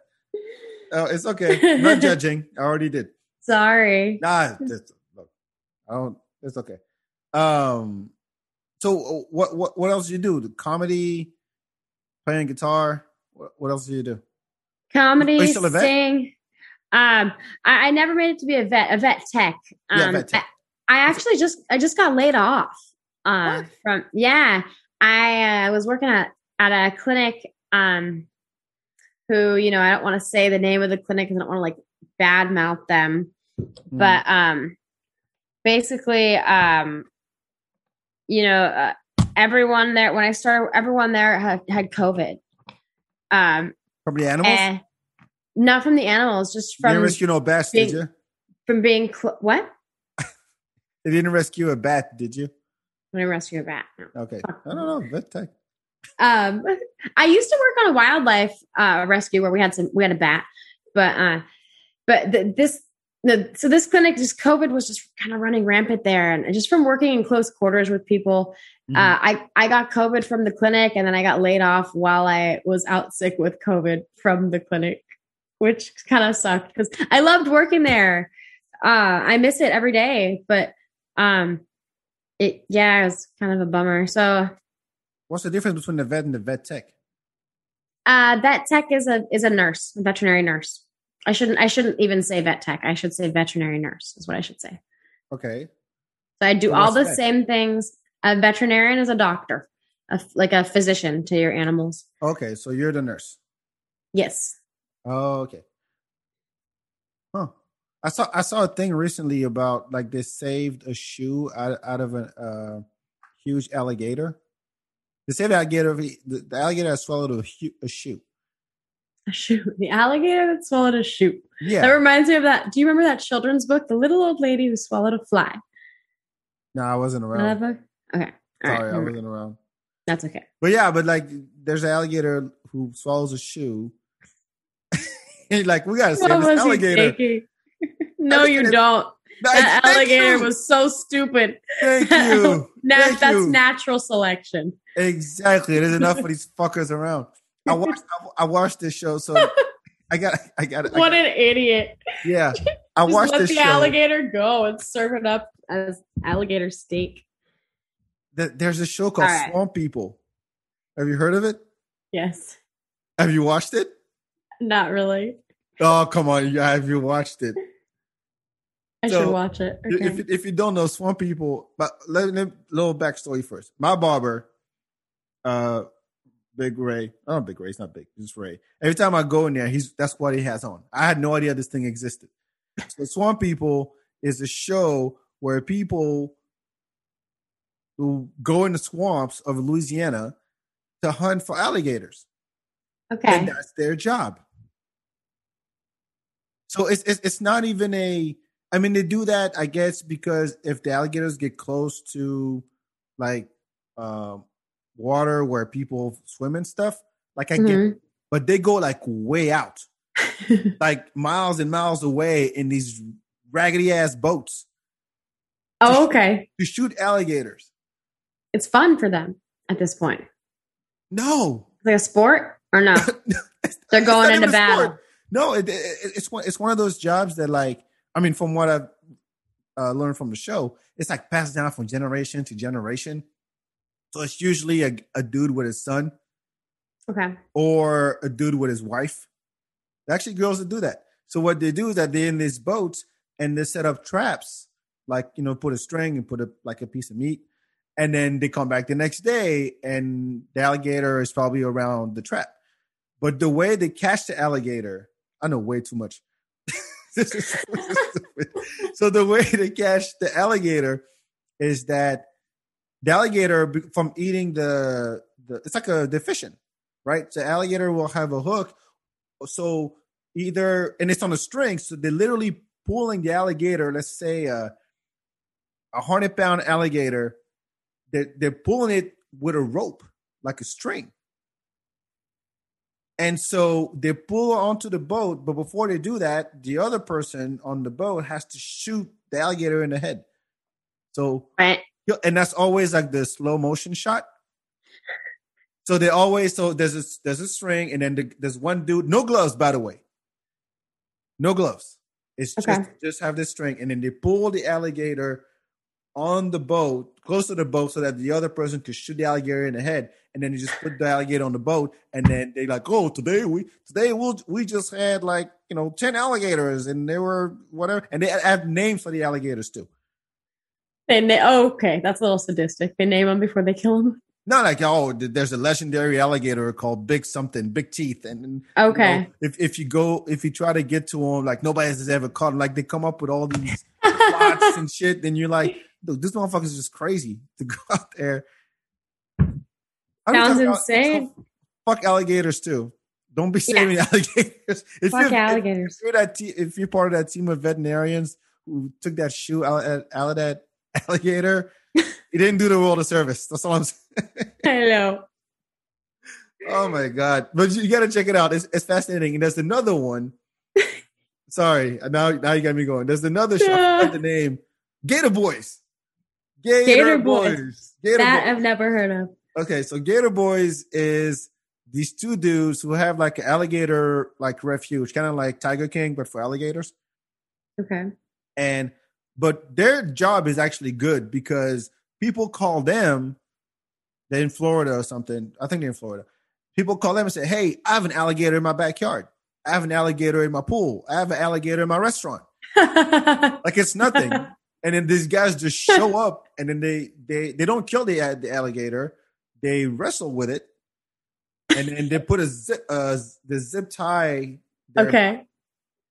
[SPEAKER 3] Oh, it's okay. Not judging. I already did.
[SPEAKER 4] Sorry.
[SPEAKER 3] Nah, just, look, I don't. It's okay. Um. So uh, what what what else do you do? The comedy, playing guitar. What, what else do you do?
[SPEAKER 4] Comedy,
[SPEAKER 3] Are you still a vet?
[SPEAKER 4] sing. Um, I, I never made it to be a vet, a vet tech. Um,
[SPEAKER 3] Yeah, vet tech.
[SPEAKER 4] I, I actually just, I just got laid off. Uh,
[SPEAKER 3] What?
[SPEAKER 4] from yeah, I uh, was working at at a clinic. Um, who you know, I don't want to say the name of the clinic because I don't want to like bad mouth them.
[SPEAKER 3] Mm.
[SPEAKER 4] but um basically um you know uh, everyone there when i started everyone there had, had covid um
[SPEAKER 3] from the animals.
[SPEAKER 4] not from the animals just
[SPEAKER 3] you didn't
[SPEAKER 4] from
[SPEAKER 3] rescue no bats, did
[SPEAKER 4] being-
[SPEAKER 3] you?
[SPEAKER 4] from being cl- what
[SPEAKER 3] They didn't rescue a bat, did you?
[SPEAKER 4] when i rescue a bat no.
[SPEAKER 3] Okay. I don't know. Vet tech.
[SPEAKER 4] um i used to work on a wildlife uh rescue where we had some we had a bat but uh but th- this the, so this clinic just covid was just kind of running rampant there and just from working in close quarters with people
[SPEAKER 3] Mhm.
[SPEAKER 4] Uh, I I got COVID from the clinic, and then I got laid off while I was out sick with COVID from the clinic, which kind of sucked because I loved working there. Uh, I miss it every day, but um, it yeah, it was kind of a bummer. So
[SPEAKER 3] What's the difference between the vet and the vet tech?
[SPEAKER 4] uh, vet tech is a is a nurse, a veterinary nurse. I shouldn't I shouldn't even say vet tech. I should say veterinary nurse is what I should say.
[SPEAKER 3] Okay.
[SPEAKER 4] So I do
[SPEAKER 3] So
[SPEAKER 4] all the same things. A veterinarian is a doctor, a like a physician to your animals.
[SPEAKER 3] Okay. So you're the nurse.
[SPEAKER 4] Yes.
[SPEAKER 3] Oh, okay. Huh. I saw I saw a thing recently about like they saved a shoe out, out of a uh, huge alligator. They saved the alligator. The, the alligator has swallowed a, a shoe.
[SPEAKER 4] A shoe. The alligator that swallowed a shoe.
[SPEAKER 3] Yeah.
[SPEAKER 4] That reminds me of that. Do you remember that children's book, The Little Old Lady Who Swallowed a Fly?
[SPEAKER 3] no, I wasn't around.
[SPEAKER 4] that book? Okay. All right.
[SPEAKER 3] Sorry, I
[SPEAKER 4] never mind.
[SPEAKER 3] wasn't around.
[SPEAKER 4] That's okay.
[SPEAKER 3] But yeah, but like there's an alligator who swallows a shoe. and like we gotta save this alligator.
[SPEAKER 4] no, you don't. That
[SPEAKER 3] thank
[SPEAKER 4] alligator
[SPEAKER 3] you.
[SPEAKER 4] was so stupid.
[SPEAKER 3] Thank you.
[SPEAKER 4] Nat-
[SPEAKER 3] Thank
[SPEAKER 4] that's
[SPEAKER 3] you.
[SPEAKER 4] natural selection.
[SPEAKER 3] Exactly. There's enough of these fuckers around. I watched. I, I watched this show, so I got. I got. I
[SPEAKER 4] What an idiot.
[SPEAKER 3] yeah, I
[SPEAKER 4] Just
[SPEAKER 3] watched
[SPEAKER 4] let
[SPEAKER 3] this
[SPEAKER 4] the
[SPEAKER 3] show.
[SPEAKER 4] alligator go and serve it up as alligator steak.
[SPEAKER 3] Th- There's a show called
[SPEAKER 4] All right.
[SPEAKER 3] Swamp People. Have you heard of it?
[SPEAKER 4] Yes.
[SPEAKER 3] Have you watched it?
[SPEAKER 4] Not really.
[SPEAKER 3] Oh come on! Have you watched it?
[SPEAKER 4] I
[SPEAKER 3] So,
[SPEAKER 4] should watch it. Okay.
[SPEAKER 3] If if you don't know Swamp People, but let me little backstory first. My barber, uh, Big Ray. Oh, Big Ray. He's not big. He's Ray. Every time I go in there, he's that's what he has on. I had no idea this thing existed. So Swamp People is a show where people who go in the swamps of Louisiana to hunt for alligators,
[SPEAKER 4] okay.
[SPEAKER 3] and that's their job. So it's, it's it's not even a. I mean, they do that, I guess, because if the alligators get close to like um, water where people swim and stuff, like I get,
[SPEAKER 4] Mhm.
[SPEAKER 3] but they go like way out, like miles and miles away in these raggedy ass boats
[SPEAKER 4] oh, okay.
[SPEAKER 3] to shoot alligators.
[SPEAKER 4] It's fun for them at this point.
[SPEAKER 3] No,
[SPEAKER 4] It's like a sport or no? They're going into battle.
[SPEAKER 3] sport. No, it, it, it's one. It's one of those jobs that, like, I mean, from what I've uh, learned from the show, it's like passed down from generation to generation. So it's usually a, a dude with his son
[SPEAKER 4] Okay.
[SPEAKER 3] or a dude with his wife. Actually, girls that do that. So what they do is that they're in these boats and they set up traps, like you know, put a string and put a like a piece of meat, and then they come back the next day and the alligator is probably around the trap. But the way they catch the alligator, I know way too much. This is so so the way they catch the alligator is that the alligator from eating the, the it's like a fishing, right? The alligator will have a hook, so either and it's on a string, so they're literally pulling the alligator. Let's say a a hundred pound alligator, they're they're pulling it with a rope, like a string. And so they pull onto the boat, but before they do that, the other person on the boat has to shoot the alligator in the head. So,
[SPEAKER 4] Right.
[SPEAKER 3] And that's always like the slow motion shot. So they always so there's a there's a string, and then the, there's one dude, no gloves, by the way, no gloves. It's
[SPEAKER 4] Okay.
[SPEAKER 3] just just have this string, and then they pull the alligator on the boat, close to the boat, so that the other person could shoot the alligator in the head, and then you just put the alligator on the boat, and then they like, oh, today we today we'll we just had like you know ten alligators, and they were whatever, and they have names for the alligators too.
[SPEAKER 4] They na- oh, okay, that's a little sadistic. They name them before they kill them.
[SPEAKER 3] Not like oh, there's a legendary alligator called Big something, Big Teeth, and and, you
[SPEAKER 4] Okay.
[SPEAKER 3] know, if if you go if you try to get to them, like nobody has ever caught 'em, like they come up with all these plots and shit, then you're like, dude, this motherfucker's just crazy to go out there. I'm
[SPEAKER 4] Sounds insane.
[SPEAKER 3] Fuck alligators too. Don't be
[SPEAKER 4] Yeah.
[SPEAKER 3] saving alligators. If
[SPEAKER 4] Fuck
[SPEAKER 3] you're,
[SPEAKER 4] alligators.
[SPEAKER 3] If you're that te- if you're part of that team of veterinarians who took that shoe out at, out of that alligator, he didn't do the world a service. That's all I'm saying.
[SPEAKER 4] Know.
[SPEAKER 3] Oh my god! But you, got to check it out. It's, it's fascinating. And there's another one. Sorry, now now you got me going. There's another show. I forgot the name. Gator Boys. Gator,
[SPEAKER 4] Gator
[SPEAKER 3] Boys.
[SPEAKER 4] Boys.
[SPEAKER 3] Gator
[SPEAKER 4] that
[SPEAKER 3] Boys.
[SPEAKER 4] I've never heard of.
[SPEAKER 3] Okay, so Gator Boys is these two dudes who have like an alligator like refuge, kind of like Tiger King, but for alligators.
[SPEAKER 4] Okay.
[SPEAKER 3] and but their job is actually good because people call them they're in florida or something. I think they're in florida. People call them and say hey i have an alligator in my backyard. I have an alligator in my pool. I have an alligator in my restaurant. Like it's nothing. And then these guys just show up and then they they they don't kill the, the alligator. They wrestle with it. And then they put a zip uh the zip tie there,
[SPEAKER 4] okay.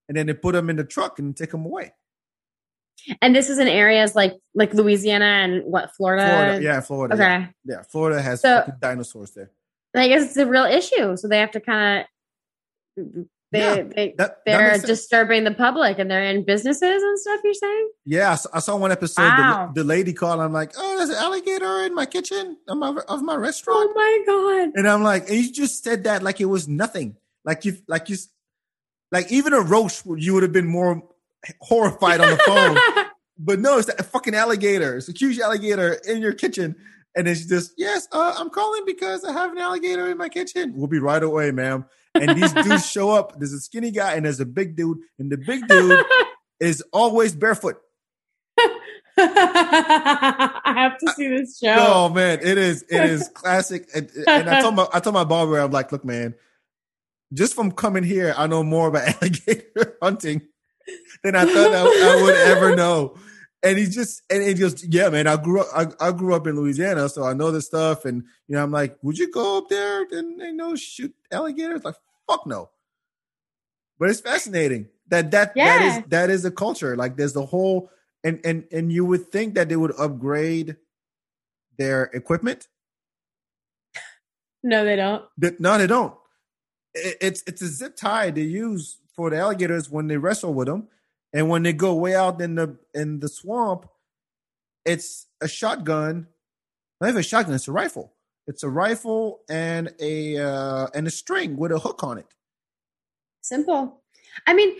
[SPEAKER 3] and then they put them in the truck and take them away
[SPEAKER 4] And this is in areas like like Louisiana and what Florida.
[SPEAKER 3] Florida, yeah, Florida.
[SPEAKER 4] Okay.
[SPEAKER 3] Yeah, Florida has
[SPEAKER 4] So-
[SPEAKER 3] dinosaurs there.
[SPEAKER 4] I guess it's a real issue, so they have to kind of they
[SPEAKER 3] Yeah,
[SPEAKER 4] they
[SPEAKER 3] That, that
[SPEAKER 4] they're
[SPEAKER 3] sense.
[SPEAKER 4] disturbing the public and they're in businesses and stuff. You're saying?
[SPEAKER 3] yeah. I saw, I saw one episode.
[SPEAKER 4] Wow.
[SPEAKER 3] The, the lady called. I'm like, oh, there's an alligator in my kitchen of my of my restaurant,
[SPEAKER 4] Oh my god!
[SPEAKER 3] and I'm like, and you just said that like it was nothing. Like you, like you, like even a roach, you would have been more horrified on the phone. but no, it's that fucking alligator. It's a huge alligator in your kitchen. And it's just, yes, uh, I'm calling because I have an alligator in my kitchen. We'll be right away, ma'am. And these dudes show up. There's a skinny guy and there's a big dude. And the big dude is always barefoot.
[SPEAKER 4] I have to see this show.
[SPEAKER 3] Oh man, it is it is classic. And, and I told my I told my barber, I'm like, look, man, just from coming here, I know more about alligator hunting than I thought I, I would ever know. And he just and he just yeah, man. I grew up I, I grew up in Louisiana, so I know this stuff. And you know, I'm like, would you go up there and you know shoot alligators? Like, fuck no. But it's fascinating that that that
[SPEAKER 4] Yeah.
[SPEAKER 3] is that is a culture. Like, there's the whole and and and you would think that they would upgrade their equipment.
[SPEAKER 4] No, they don't.
[SPEAKER 3] But no, they don't. It- It's it's a zip tie they use for the alligators when they wrestle with them, and when they go way out in the in the swamp, it's a shotgun. Not even a shotgun; it's a rifle. It's a rifle and a uh, and a string with a hook on it.
[SPEAKER 4] Simple. I mean,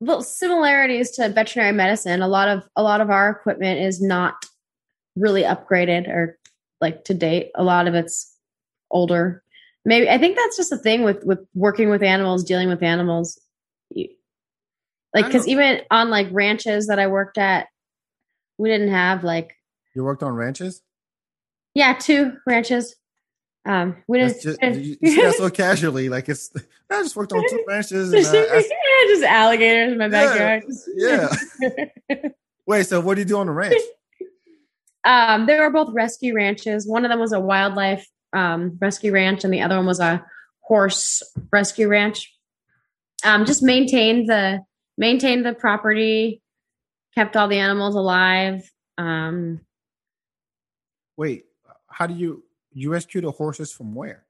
[SPEAKER 4] little similarities to veterinary medicine. A lot of a lot of our equipment is not really upgraded or like to date. A lot of it's older. Maybe I think that's just the thing with with working with animals, dealing with animals. Like because even on like ranches that I worked at, we didn't have like
[SPEAKER 3] You worked on ranches.
[SPEAKER 4] yeah two ranches. Um, we didn't.
[SPEAKER 3] Just, you, you that so casually, like it's. I just worked on two ranches. And,
[SPEAKER 4] just,
[SPEAKER 3] uh, I-
[SPEAKER 4] just alligators in my
[SPEAKER 3] Yeah,
[SPEAKER 4] backyard.
[SPEAKER 3] yeah. Wait, so what do you do on the ranch?
[SPEAKER 4] um, they were both rescue ranches. One of them was a wildlife um, rescue ranch, and the other one was a horse rescue ranch. Um, just maintained the maintained the property, kept all the animals alive. Um,
[SPEAKER 3] Wait, how do you you rescue the horses from where?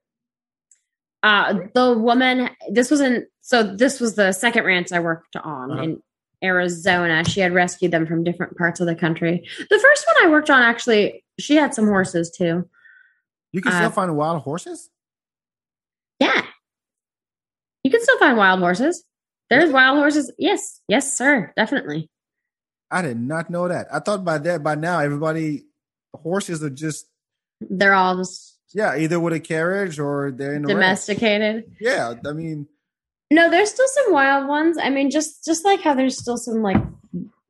[SPEAKER 4] uh, the woman, this was in so this was the second ranch I worked on
[SPEAKER 3] Uh-huh.
[SPEAKER 4] in Arizona. She had rescued them from different parts of the country. The first one I worked on, actually, she had some horses too.
[SPEAKER 3] You can still uh, find wild horses.
[SPEAKER 4] Yeah, you can still find wild horses. There's wild horses. Yes, yes, sir, definitely.
[SPEAKER 3] I did not know that. I thought by that by now everybody horses are just
[SPEAKER 4] they're all just
[SPEAKER 3] yeah either with a carriage or they're in
[SPEAKER 4] domesticated.
[SPEAKER 3] Yeah, I mean
[SPEAKER 4] no, there's still some wild ones. I mean, just just like how there's still some like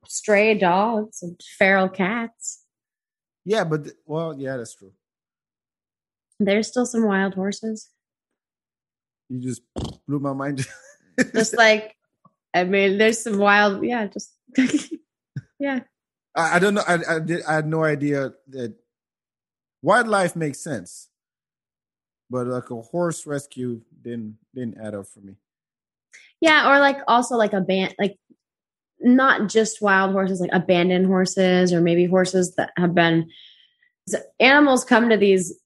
[SPEAKER 4] stray dogs and feral cats.
[SPEAKER 3] Yeah, but well, yeah, that's true.
[SPEAKER 4] There's still some wild horses.
[SPEAKER 3] You just blew my mind.
[SPEAKER 4] just like, I mean, there's some wild, yeah, just yeah.
[SPEAKER 3] I, I, don't know. I I, did, I had no idea that wildlife makes sense, but like a horse rescue didn't didn't add up for me.
[SPEAKER 4] Yeah, or like also like a band, like not just wild horses, like abandoned horses, or maybe horses that have been animals come to these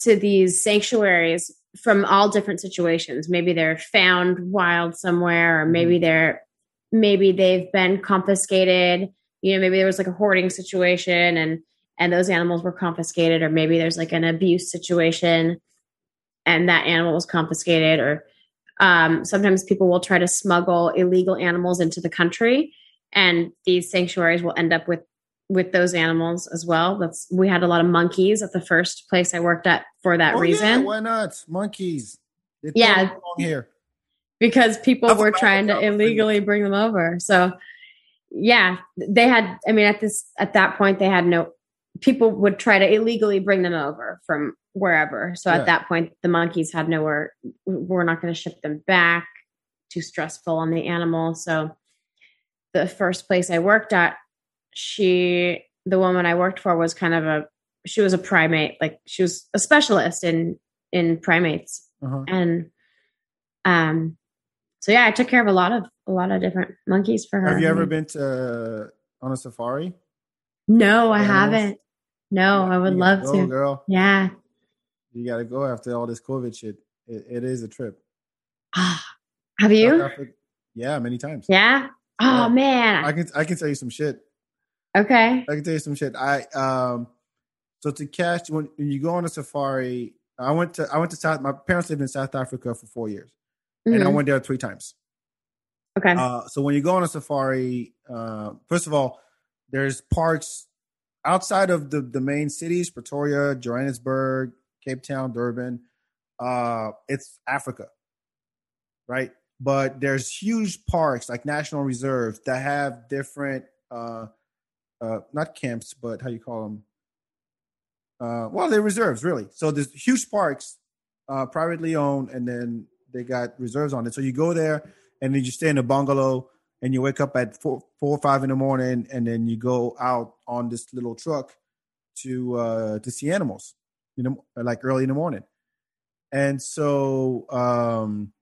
[SPEAKER 4] to these sanctuaries from all different situations. Maybe they're found wild somewhere, or maybe mm-hmm. they're maybe they've been confiscated. You know, maybe there was like a hoarding situation and and those animals were confiscated, or maybe there's like an abuse situation and that animal was confiscated, or um, sometimes people will try to smuggle illegal animals into the country, and these sanctuaries will end up with with those animals as well. That's we had a lot of monkeys at the first place I worked at for that oh, reason.
[SPEAKER 3] Yeah, why not monkeys?
[SPEAKER 4] yeah, here because people were trying to illegally bring them over. So yeah, they had. I mean, at this at that point, they had no people would try to illegally bring them over from wherever. So yeah. at that point, the monkeys had nowhere. We're not going to ship them back. Too stressful on the animal. So the first place I worked at, she, the woman I worked for, was kind of a. She was a primate, like she was a specialist in in primates, uh-huh. and um, so yeah, I took care of a lot of a lot of different monkeys for her.
[SPEAKER 3] Have you ever been to uh, on a safari?
[SPEAKER 4] No, I haven't. No, I would love
[SPEAKER 3] go,
[SPEAKER 4] to.
[SPEAKER 3] Girl.
[SPEAKER 4] Yeah.
[SPEAKER 3] You got to go after all this COVID shit. It, it is a trip.
[SPEAKER 4] Have you?
[SPEAKER 3] Yeah, many times.
[SPEAKER 4] Yeah. Oh yeah. man.
[SPEAKER 3] I can I can tell you some shit.
[SPEAKER 4] Okay.
[SPEAKER 3] I can tell you some shit. I um so to catch when, when you go on a safari, I went to I went to South my parents lived in South Africa for four years. Mm-hmm. And I mm-hmm. went there three times.
[SPEAKER 4] Okay.
[SPEAKER 3] Uh, so when you go on a safari, uh, first of all, there's parks outside of the, the main cities, Pretoria, Johannesburg, Cape Town, Durban, uh, it's Africa, right? But there's huge parks like national reserves that have different, uh, not camps, but how you call them? Uh, well, they're reserves, really. So there's huge parks, uh, privately owned, and then they got reserves on it. So you go there and then you stay in a bungalow and you wake up at four, four or five in the morning, and then you go out on this little truck to uh, to see animals, you know, like early in the morning. And so um,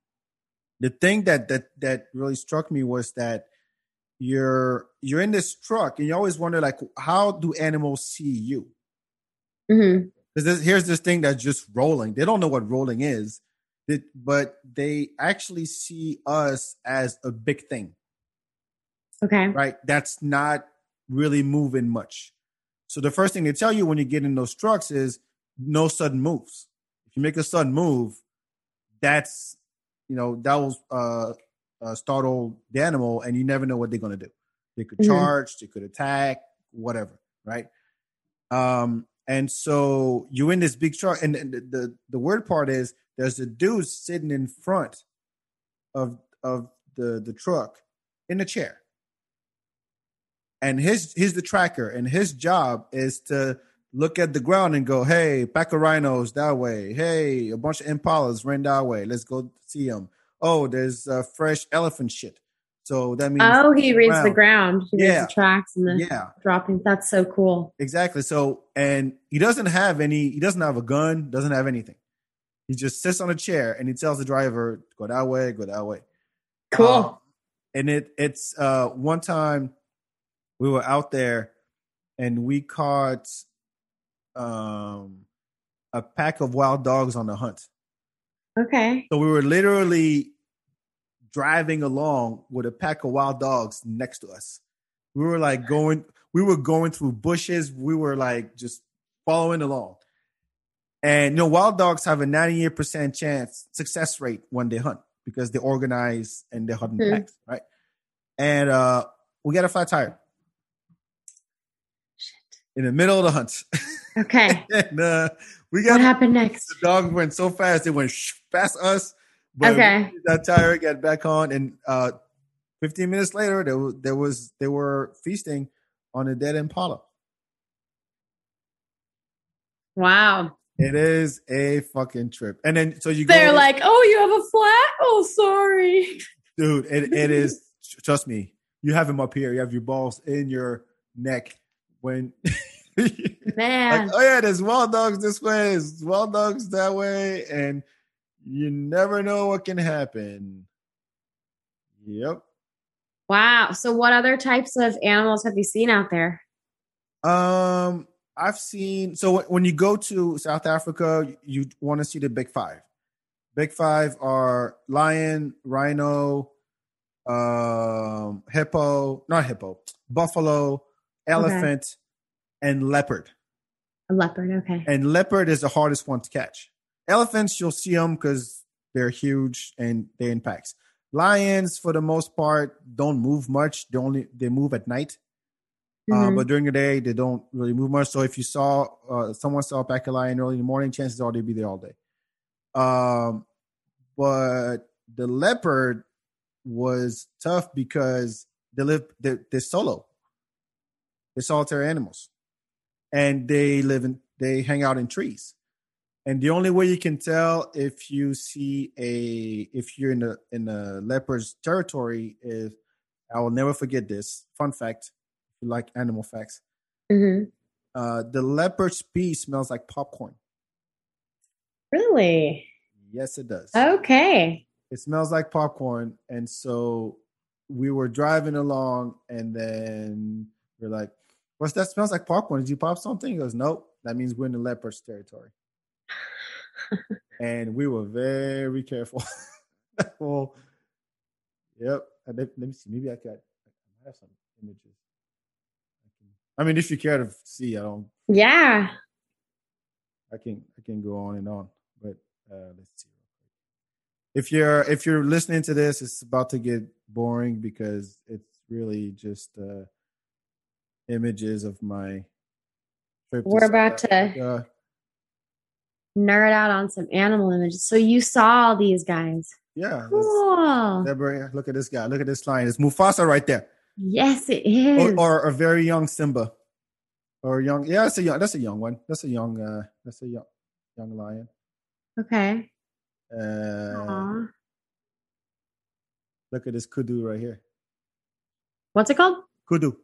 [SPEAKER 3] the thing that that that really struck me was that you're you're in this truck, and you always wonder like, how do animals see you?
[SPEAKER 4] Mm-hmm.
[SPEAKER 3] Because here's this thing that's just rolling. They don't know what rolling is, but they actually see us as a big thing
[SPEAKER 4] Okay.
[SPEAKER 3] Right. That's not really moving much. So the first thing they tell you when you get in those trucks is no sudden moves. If you make a sudden move, that's you know that was uh, uh, startle the animal, and you never know what they're going to do. They could mm-hmm. charge, they could attack, whatever, right? Um, and so you in this big truck, and, and the, the the weird part is there's a dude sitting in front of of the the truck in a chair and his he's the tracker, and his job is to look at the ground and go, "Hey, pack of rhinos that way. Hey, a bunch of impalas ran that way. Let's go see them. Oh, there's uh, fresh elephant shit. So that means
[SPEAKER 4] oh, he reads ground. the ground. He yeah. reads the tracks and the yeah. dropping. That's so cool.
[SPEAKER 3] Exactly. So and he doesn't have any. He doesn't have a gun. Doesn't have anything. He just sits on a chair and he tells the driver, "Go that way. Go that way."
[SPEAKER 4] Cool. Uh,
[SPEAKER 3] and it it's uh one time we were out there and we caught um, a pack of wild dogs on the hunt.
[SPEAKER 4] Okay.
[SPEAKER 3] So we were literally driving along with a pack of wild dogs next to us. We were like going, we were going through bushes. We were like just following along. And you know, wild dogs have a 98% chance success rate when they hunt because they organize and they hunt in
[SPEAKER 4] Hmm.
[SPEAKER 3] packs, right? And uh we got a flat tire in the middle of the hunt.
[SPEAKER 4] Okay.
[SPEAKER 3] and uh we
[SPEAKER 4] what
[SPEAKER 3] got
[SPEAKER 4] happened next?
[SPEAKER 3] the dog went so fast it went past us. But
[SPEAKER 4] Okay.
[SPEAKER 3] that tire got back on, and uh, 15 minutes later, there was there was they were feasting on a dead impala.
[SPEAKER 4] Wow.
[SPEAKER 3] It is a fucking trip, and then so you.
[SPEAKER 4] They're like, oh, you have a flat? Oh, sorry.
[SPEAKER 3] dude, it, it is. Trust me, you have him up here. You have your balls in your neck when.
[SPEAKER 4] Man.
[SPEAKER 3] like, oh yeah, there's wild dogs this way, there's wild dogs that way, and you never know what can happen. Yep.
[SPEAKER 4] wow. So, what other types of animals have you seen out there?
[SPEAKER 3] Um, I've seen so when you go to South Africa, you want to see the big five. Big five are lion, rhino, um, hippo, not hippo, buffalo, elephant, and leopard.
[SPEAKER 4] A leopard. Okay.
[SPEAKER 3] And leopard is the hardest one to catch. Elephants, you'll see them because they're huge and they're in packs. Lions, for the most part, don't move much. They only they move at night. Uh,
[SPEAKER 4] Mhm.
[SPEAKER 3] but during the day, they don't really move much. So if you saw uh, someone saw a pack of lion early in the morning, chances are they'd be there all day. Um, but the leopard was tough because they live they're, they're solo. They're solitary animals, and they live in they hang out in trees. And the only way you can tell if you see a if you're in the in a leopard's territory is I will never forget this fun fact. If you like animal facts,
[SPEAKER 4] Mhm.
[SPEAKER 3] uh, the leopard's pee smells like popcorn.
[SPEAKER 4] Really?
[SPEAKER 3] Yes, it does.
[SPEAKER 4] Okay.
[SPEAKER 3] It smells like popcorn, and so we were driving along, and then we're like, "What's that? Smells like popcorn. Did you pop something?" He goes, "Nope. That means we're in the leopard's territory." and we were very careful. well, yep. Let, let me see. Maybe I could. I have some images. I, I mean, if you care to see, I don't.
[SPEAKER 4] Yeah.
[SPEAKER 3] I can. I can go on and on. But uh, let's see. If you're if you're listening to this, it's about to get boring because it's really just uh, images of my trip.
[SPEAKER 4] We're about to- Nerd out on some animal images. So, you saw all these guys.
[SPEAKER 3] Yeah.
[SPEAKER 4] Cool.
[SPEAKER 3] Deborah, look at this guy. Look at this lion. It's Mufasa right there.
[SPEAKER 4] Yes, it is.
[SPEAKER 3] Or, or a very young Simba. Or young yeah, that's a young that's a young one. That's a young uh that's a young young lion.
[SPEAKER 4] okay.
[SPEAKER 3] Uh
[SPEAKER 4] Aw.
[SPEAKER 3] look at this kudu right here.
[SPEAKER 4] What's it called?
[SPEAKER 3] Kudu.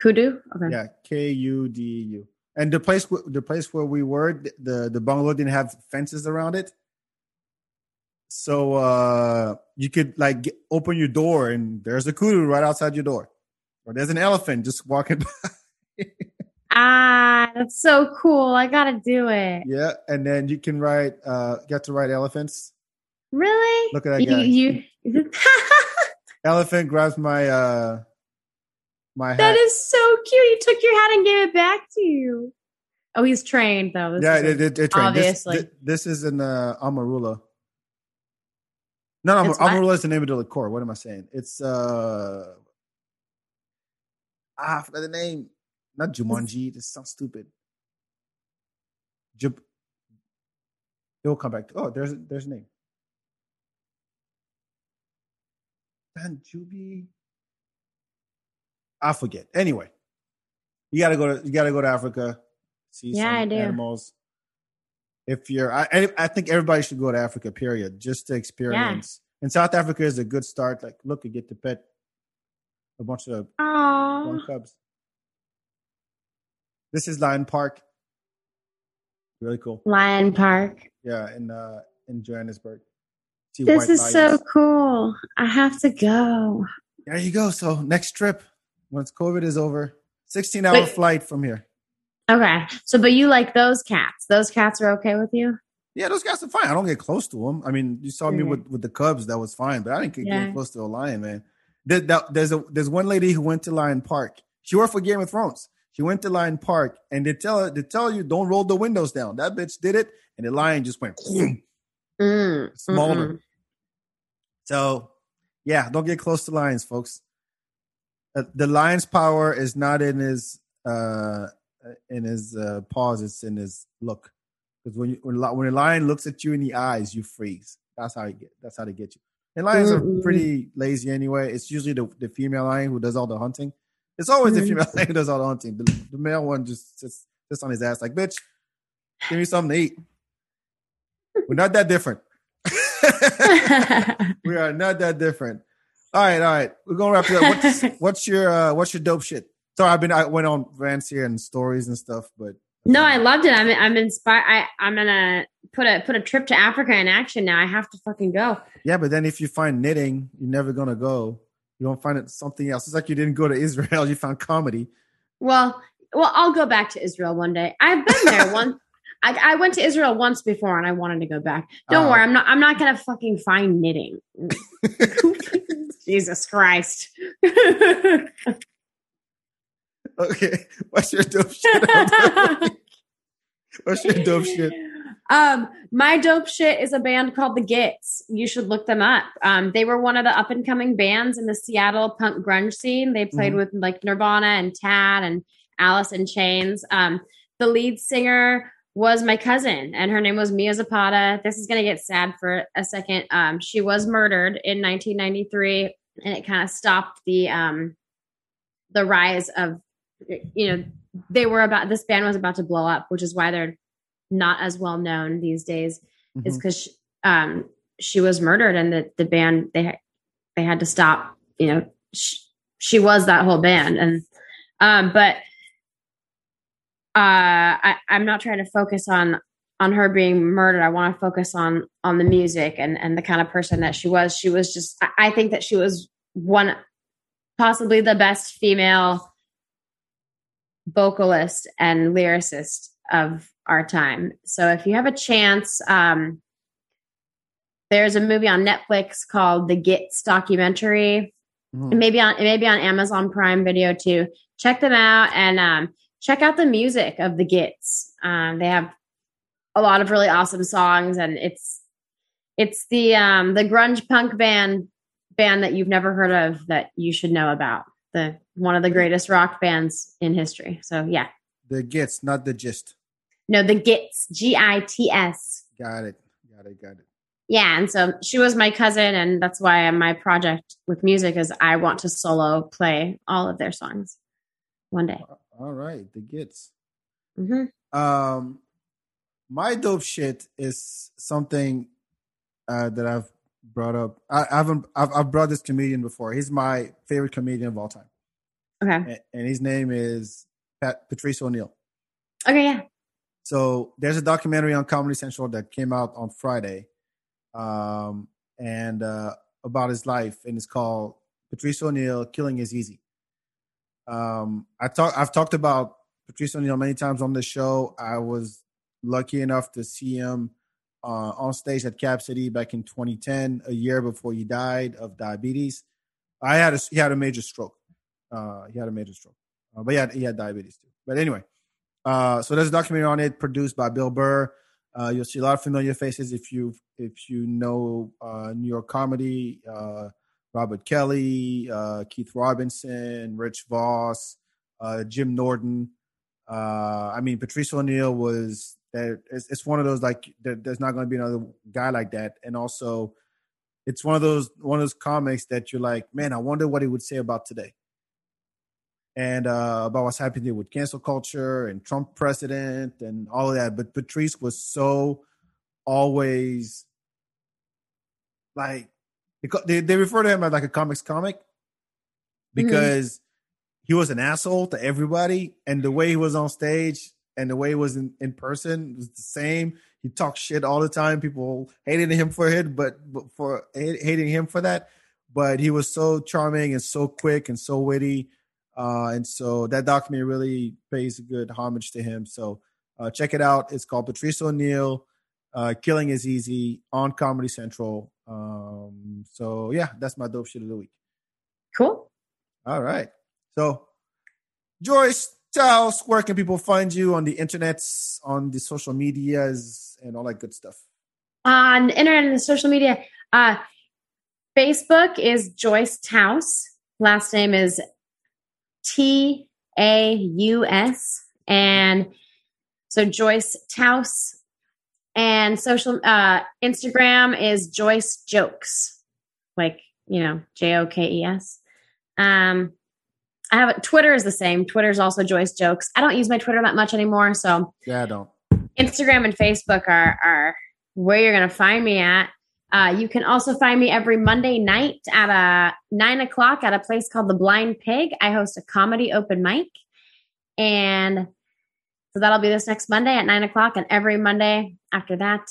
[SPEAKER 4] Kudu? Okay.
[SPEAKER 3] Yeah, K U D U. And the place the place where we were, the the bungalow didn't have fences around it. So uh you could like get, open your door and there's a kudu right outside your door. Or there's an elephant just walking by.
[SPEAKER 4] Ah, that's so cool. I gotta do it.
[SPEAKER 3] Yeah, and then you can ride uh get to ride elephants.
[SPEAKER 4] Really?
[SPEAKER 3] Look at that guy.
[SPEAKER 4] You, you
[SPEAKER 3] Elephant grabs my uh my hat.
[SPEAKER 4] that is so cute. You took your hat and gave it back to you. Oh, he's trained though. This
[SPEAKER 3] yeah,
[SPEAKER 4] is
[SPEAKER 3] they,
[SPEAKER 4] a-
[SPEAKER 3] trained. This-
[SPEAKER 4] obviously.
[SPEAKER 3] This, this is in uh, Amarula. No, no,
[SPEAKER 4] what?
[SPEAKER 3] Amarula is the name of the liqueur. What am I saying? It's uh ah, I forgot the name. Not Jumanji. This sounds stupid. Jub. It'll come back. To, oh, there's there's a name. Dan Juby. I forget. Anyway, you gotta go to you gotta go to Africa. See
[SPEAKER 4] Yeah,
[SPEAKER 3] some animals. If you're, I, I think everybody should go to Africa. Period, just to experience. And South Africa is a good start. Like, look, you get to pet a bunch of
[SPEAKER 4] Aw.
[SPEAKER 3] young cubs. This is Lion Park. Really cool.
[SPEAKER 4] Lion Park.
[SPEAKER 3] Yeah, in uh in Johannesburg. See
[SPEAKER 4] This is so cool. I have to go.
[SPEAKER 3] There you go. So next trip, once COVID is over, sixteen hour
[SPEAKER 4] Wait.
[SPEAKER 3] flight from here.
[SPEAKER 4] Okay. So, but you like those cats? Those cats are okay with you?
[SPEAKER 3] Yeah, those cats are fine. I don't get close to them. I mean, you saw me
[SPEAKER 4] Mhm.
[SPEAKER 3] with, with the Cubs, that was fine, but I didn't get
[SPEAKER 4] Yeah.
[SPEAKER 3] close to a lion, man. There, that, there's a there's one lady who went to Lion Park. She worked for Game of Thrones. She went to Lion Park, and they tell her they tell you don't roll the windows down. That bitch did it, and the lion just went
[SPEAKER 4] Mm,
[SPEAKER 3] smaller.
[SPEAKER 4] mm-mm.
[SPEAKER 3] So, yeah, don't get close to lions, folks. Uh, the lion's power is not in his uh in his uh, paws; it's in his look. Because when you, when, when a lion looks at you in the eyes, you freeze. That's how you get. That's how they get you. And lions
[SPEAKER 4] Mm-mm.
[SPEAKER 3] are pretty lazy anyway. It's usually the, the female lion who does all the hunting. It's always the
[SPEAKER 4] Mhm.
[SPEAKER 3] female lion who does all the hunting. The, the male one just sits, sits on his ass like, "Bitch, give me something to eat." We're not that different. we are not that different. All right, all right. We're gonna wrap it up. What's, what's your uh, what's your dope shit? Sorry, I've been I went on rants here and stories and stuff, but
[SPEAKER 4] no, I loved it. I'm I'm inspired. I I'm gonna put a put a trip to Africa in action now. I have to fucking go.
[SPEAKER 3] yeah. But then if you find knitting, you're never gonna go. You don't find it something else. It's like you didn't go to Israel. You found comedy.
[SPEAKER 4] Well, well, I'll go back to Israel one day. I've been there once. I, I went to Israel once before, and I wanted to go back. Don't
[SPEAKER 3] Oh.
[SPEAKER 4] worry, I'm not. I'm not gonna fucking find knitting. Jesus Christ.
[SPEAKER 3] Okay, what's your dope shit? what's your dope shit?
[SPEAKER 4] Um, my dope shit is a band called The Gits. You should look them up. Um, they were one of the up and coming bands in the Seattle punk grunge scene. They played
[SPEAKER 3] Mhm.
[SPEAKER 4] with like Nirvana and Tad and Alice in Chains. Um, the lead singer was my cousin, and her name was Mia Zapata. This is gonna get sad for a second. Um, she was murdered in 1993, and it kind of stopped the um the rise of you know they were about this band was about to blow up, which is why they're not as well known these days. Is
[SPEAKER 3] Mhm.
[SPEAKER 4] because um, she was murdered, and the the band they they had to stop. You know, she, she was that whole band, and um, but I, I'm not trying to focus on on her being murdered. I want to focus on on the music and and the kind of person that she was. She was just. I, think that she was one, possibly the best female vocalist and lyricist of our time. So if you have a chance, um, there's a movie on Netflix called The Gits documentary.
[SPEAKER 3] Mhm.
[SPEAKER 4] It may be on maybe on Amazon Prime Video too. Check them out and um, check out the music of the Gits. Um, they have a lot of really awesome songs, and it's it's the um, the grunge punk band band that you've never heard of that you should know about. The one of the greatest rock bands in history. So yeah,
[SPEAKER 3] The gets, not the gist.
[SPEAKER 4] no, the Gits, G I T S.
[SPEAKER 3] Got it. Got it. Got it.
[SPEAKER 4] Yeah, and so she was my cousin, and that's why my project with music is I want to solo play all of their songs one day.
[SPEAKER 3] All right, the gets.
[SPEAKER 4] hmm
[SPEAKER 3] Um, my dope shit is something uh, that I've brought up. I, I haven't. I've, I've brought this comedian before. He's my favorite comedian of all time,
[SPEAKER 4] Okay.
[SPEAKER 3] and, and his name is Pat Patrice O'Neal.
[SPEAKER 4] Okay. Yeah.
[SPEAKER 3] So there's a documentary on Comedy Central that came out on Friday, um, and uh, about his life, and it's called Patrice O'Neal: Killing Is Easy. Um, I talk. I've talked about Patrice O'Neal many times on the show. I was lucky enough to see him uh, on stage at Cap City back in 2010, a year before he died of diabetes. I had a, he had a major stroke. Uh, he had a major stroke, uh, but he had he had diabetes too. But anyway, uh, so there's a documentary on it produced by Bill Burr. Uh, you'll see a lot of familiar faces if you if you know uh, New York comedy. Uh, Robert Kelly, uh, Keith Robinson, Rich Voss, uh, Jim Norton. Uh, I mean, Patrice O'Neal was there. It's, it's one of those like there, there's not going to be another guy like that, and also it's one of those one of those comics that you're like, man, I wonder what he would say about today, and uh, about what's happening with cancel culture and Trump president and all of that. But Patrice was so always like they they refer to him as like a comics comic because he was an asshole to everybody, and the way he was on stage and the way he was in, in person was the same. He talked shit all the time. People hated him for it, but, but for hating him for that. But he was so charming and so quick and so witty, uh, and so that documentary really pays a good homage to him. So uh, check it out. It's called Patrice O'Neal Uh, Killing is easy on Comedy Central. Um, so yeah, that's my dope shit of the week.
[SPEAKER 4] Cool.
[SPEAKER 3] All right. So, Joyce, tell us where can people find you on the internets, on the social medias, and all that good stuff.
[SPEAKER 4] On the internet and the social media, uh, Facebook is Joyce Taus. Last name is T A U S, and so Joyce Taus. And social uh, Instagram is Joyce Jokes, like you know J O K E S. Um, I have Twitter is the same. Twitter is also Joyce Jokes. I don't use my Twitter that much anymore, so
[SPEAKER 3] Yeah, I don't.
[SPEAKER 4] Instagram and Facebook are are where you're going to find me at. Uh, you can also find me every Monday night at a nine o'clock at a place called the Blind Pig. I host a comedy open mic, and so that'll be this next Monday at nine o'clock, and every Monday after that.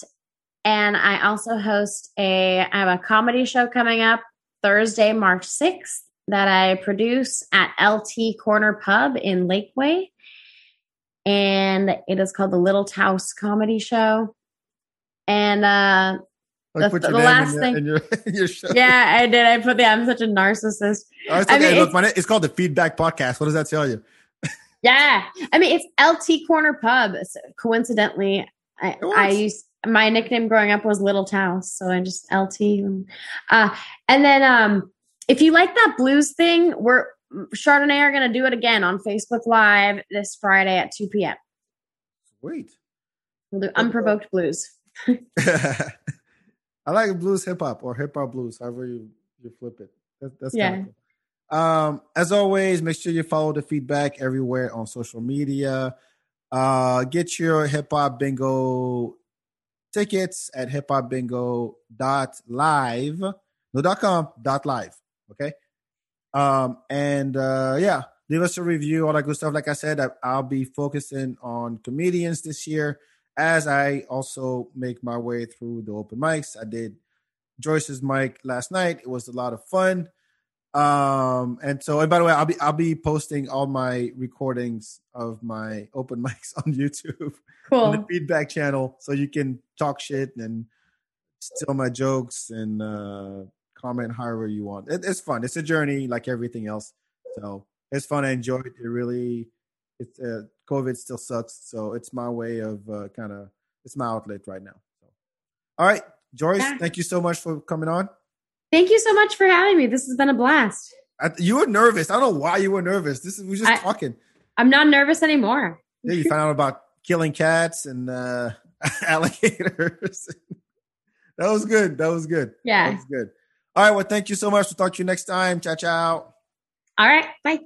[SPEAKER 4] And I also host a I have a comedy show coming up Thursday, March sixth that I produce at LT Corner Pub in Lakeway. And it is called the Little Taus Comedy Show. And uh
[SPEAKER 3] Like,
[SPEAKER 4] The-
[SPEAKER 3] put your
[SPEAKER 4] the last
[SPEAKER 3] your,
[SPEAKER 4] thing-
[SPEAKER 3] in your, your show.
[SPEAKER 4] yeah, I did. I put the I'm such a narcissist.
[SPEAKER 3] Oh, it's
[SPEAKER 4] I mean,
[SPEAKER 3] Look,
[SPEAKER 4] it's-
[SPEAKER 3] it's called the FeedBak Podcast. What does that tell you?
[SPEAKER 4] Yeah. I mean it's LT Corner Pub. So coincidentally, I. I used my nickname growing up was Little Taus, so I just LT. Uh and then um if you like that blues thing, we're Chardonnay are gonna do it again on Facebook Live this Friday at 2 p.m.
[SPEAKER 3] Sweet.
[SPEAKER 4] We'll do unprovoked blues.
[SPEAKER 3] I like blues hip hop or hip hop blues, however you, you flip it. That, that's
[SPEAKER 4] Yeah.
[SPEAKER 3] kind of cool. Um, as always, make sure you follow the FeedBak everywhere on social media. Uh, get your hip hop bingo tickets at hip hop bingo dot live, no dot com dot live. Okay. Um, and uh, yeah, leave us a review, all that good stuff. Like I said, I, I'll be focusing on comedians this year as I also make my way through the open mics. I did Joyce's mic last night. It was a lot of fun. Um, and so, and by the way, I'll be I'll be posting all my recordings of my open mics on YouTube on the FeedBak channel, so you can talk shit and steal my jokes and uh, comment however you want. It, it's fun. It's a journey, like everything else. So it's fun. I enjoy it. It really, it's uh, COVID still sucks, so it's my way of uh, kind of it's my outlet right now. So, all right, Joyce,
[SPEAKER 4] Yeah.
[SPEAKER 3] thank you so much for coming on.
[SPEAKER 4] Thank you so much for having me. This has been a blast.
[SPEAKER 3] I, you were nervous. I don't know why you were nervous. This is we were just
[SPEAKER 4] I-
[SPEAKER 3] talking.
[SPEAKER 4] I'm not nervous anymore.
[SPEAKER 3] Yeah, you found out about killing cats and uh, alligators. that was good. That was good. That
[SPEAKER 4] Yeah.
[SPEAKER 3] was good. All right. Well, thank you so much. We'll talk to you next time. Ciao, ciao.
[SPEAKER 4] All right. Bye.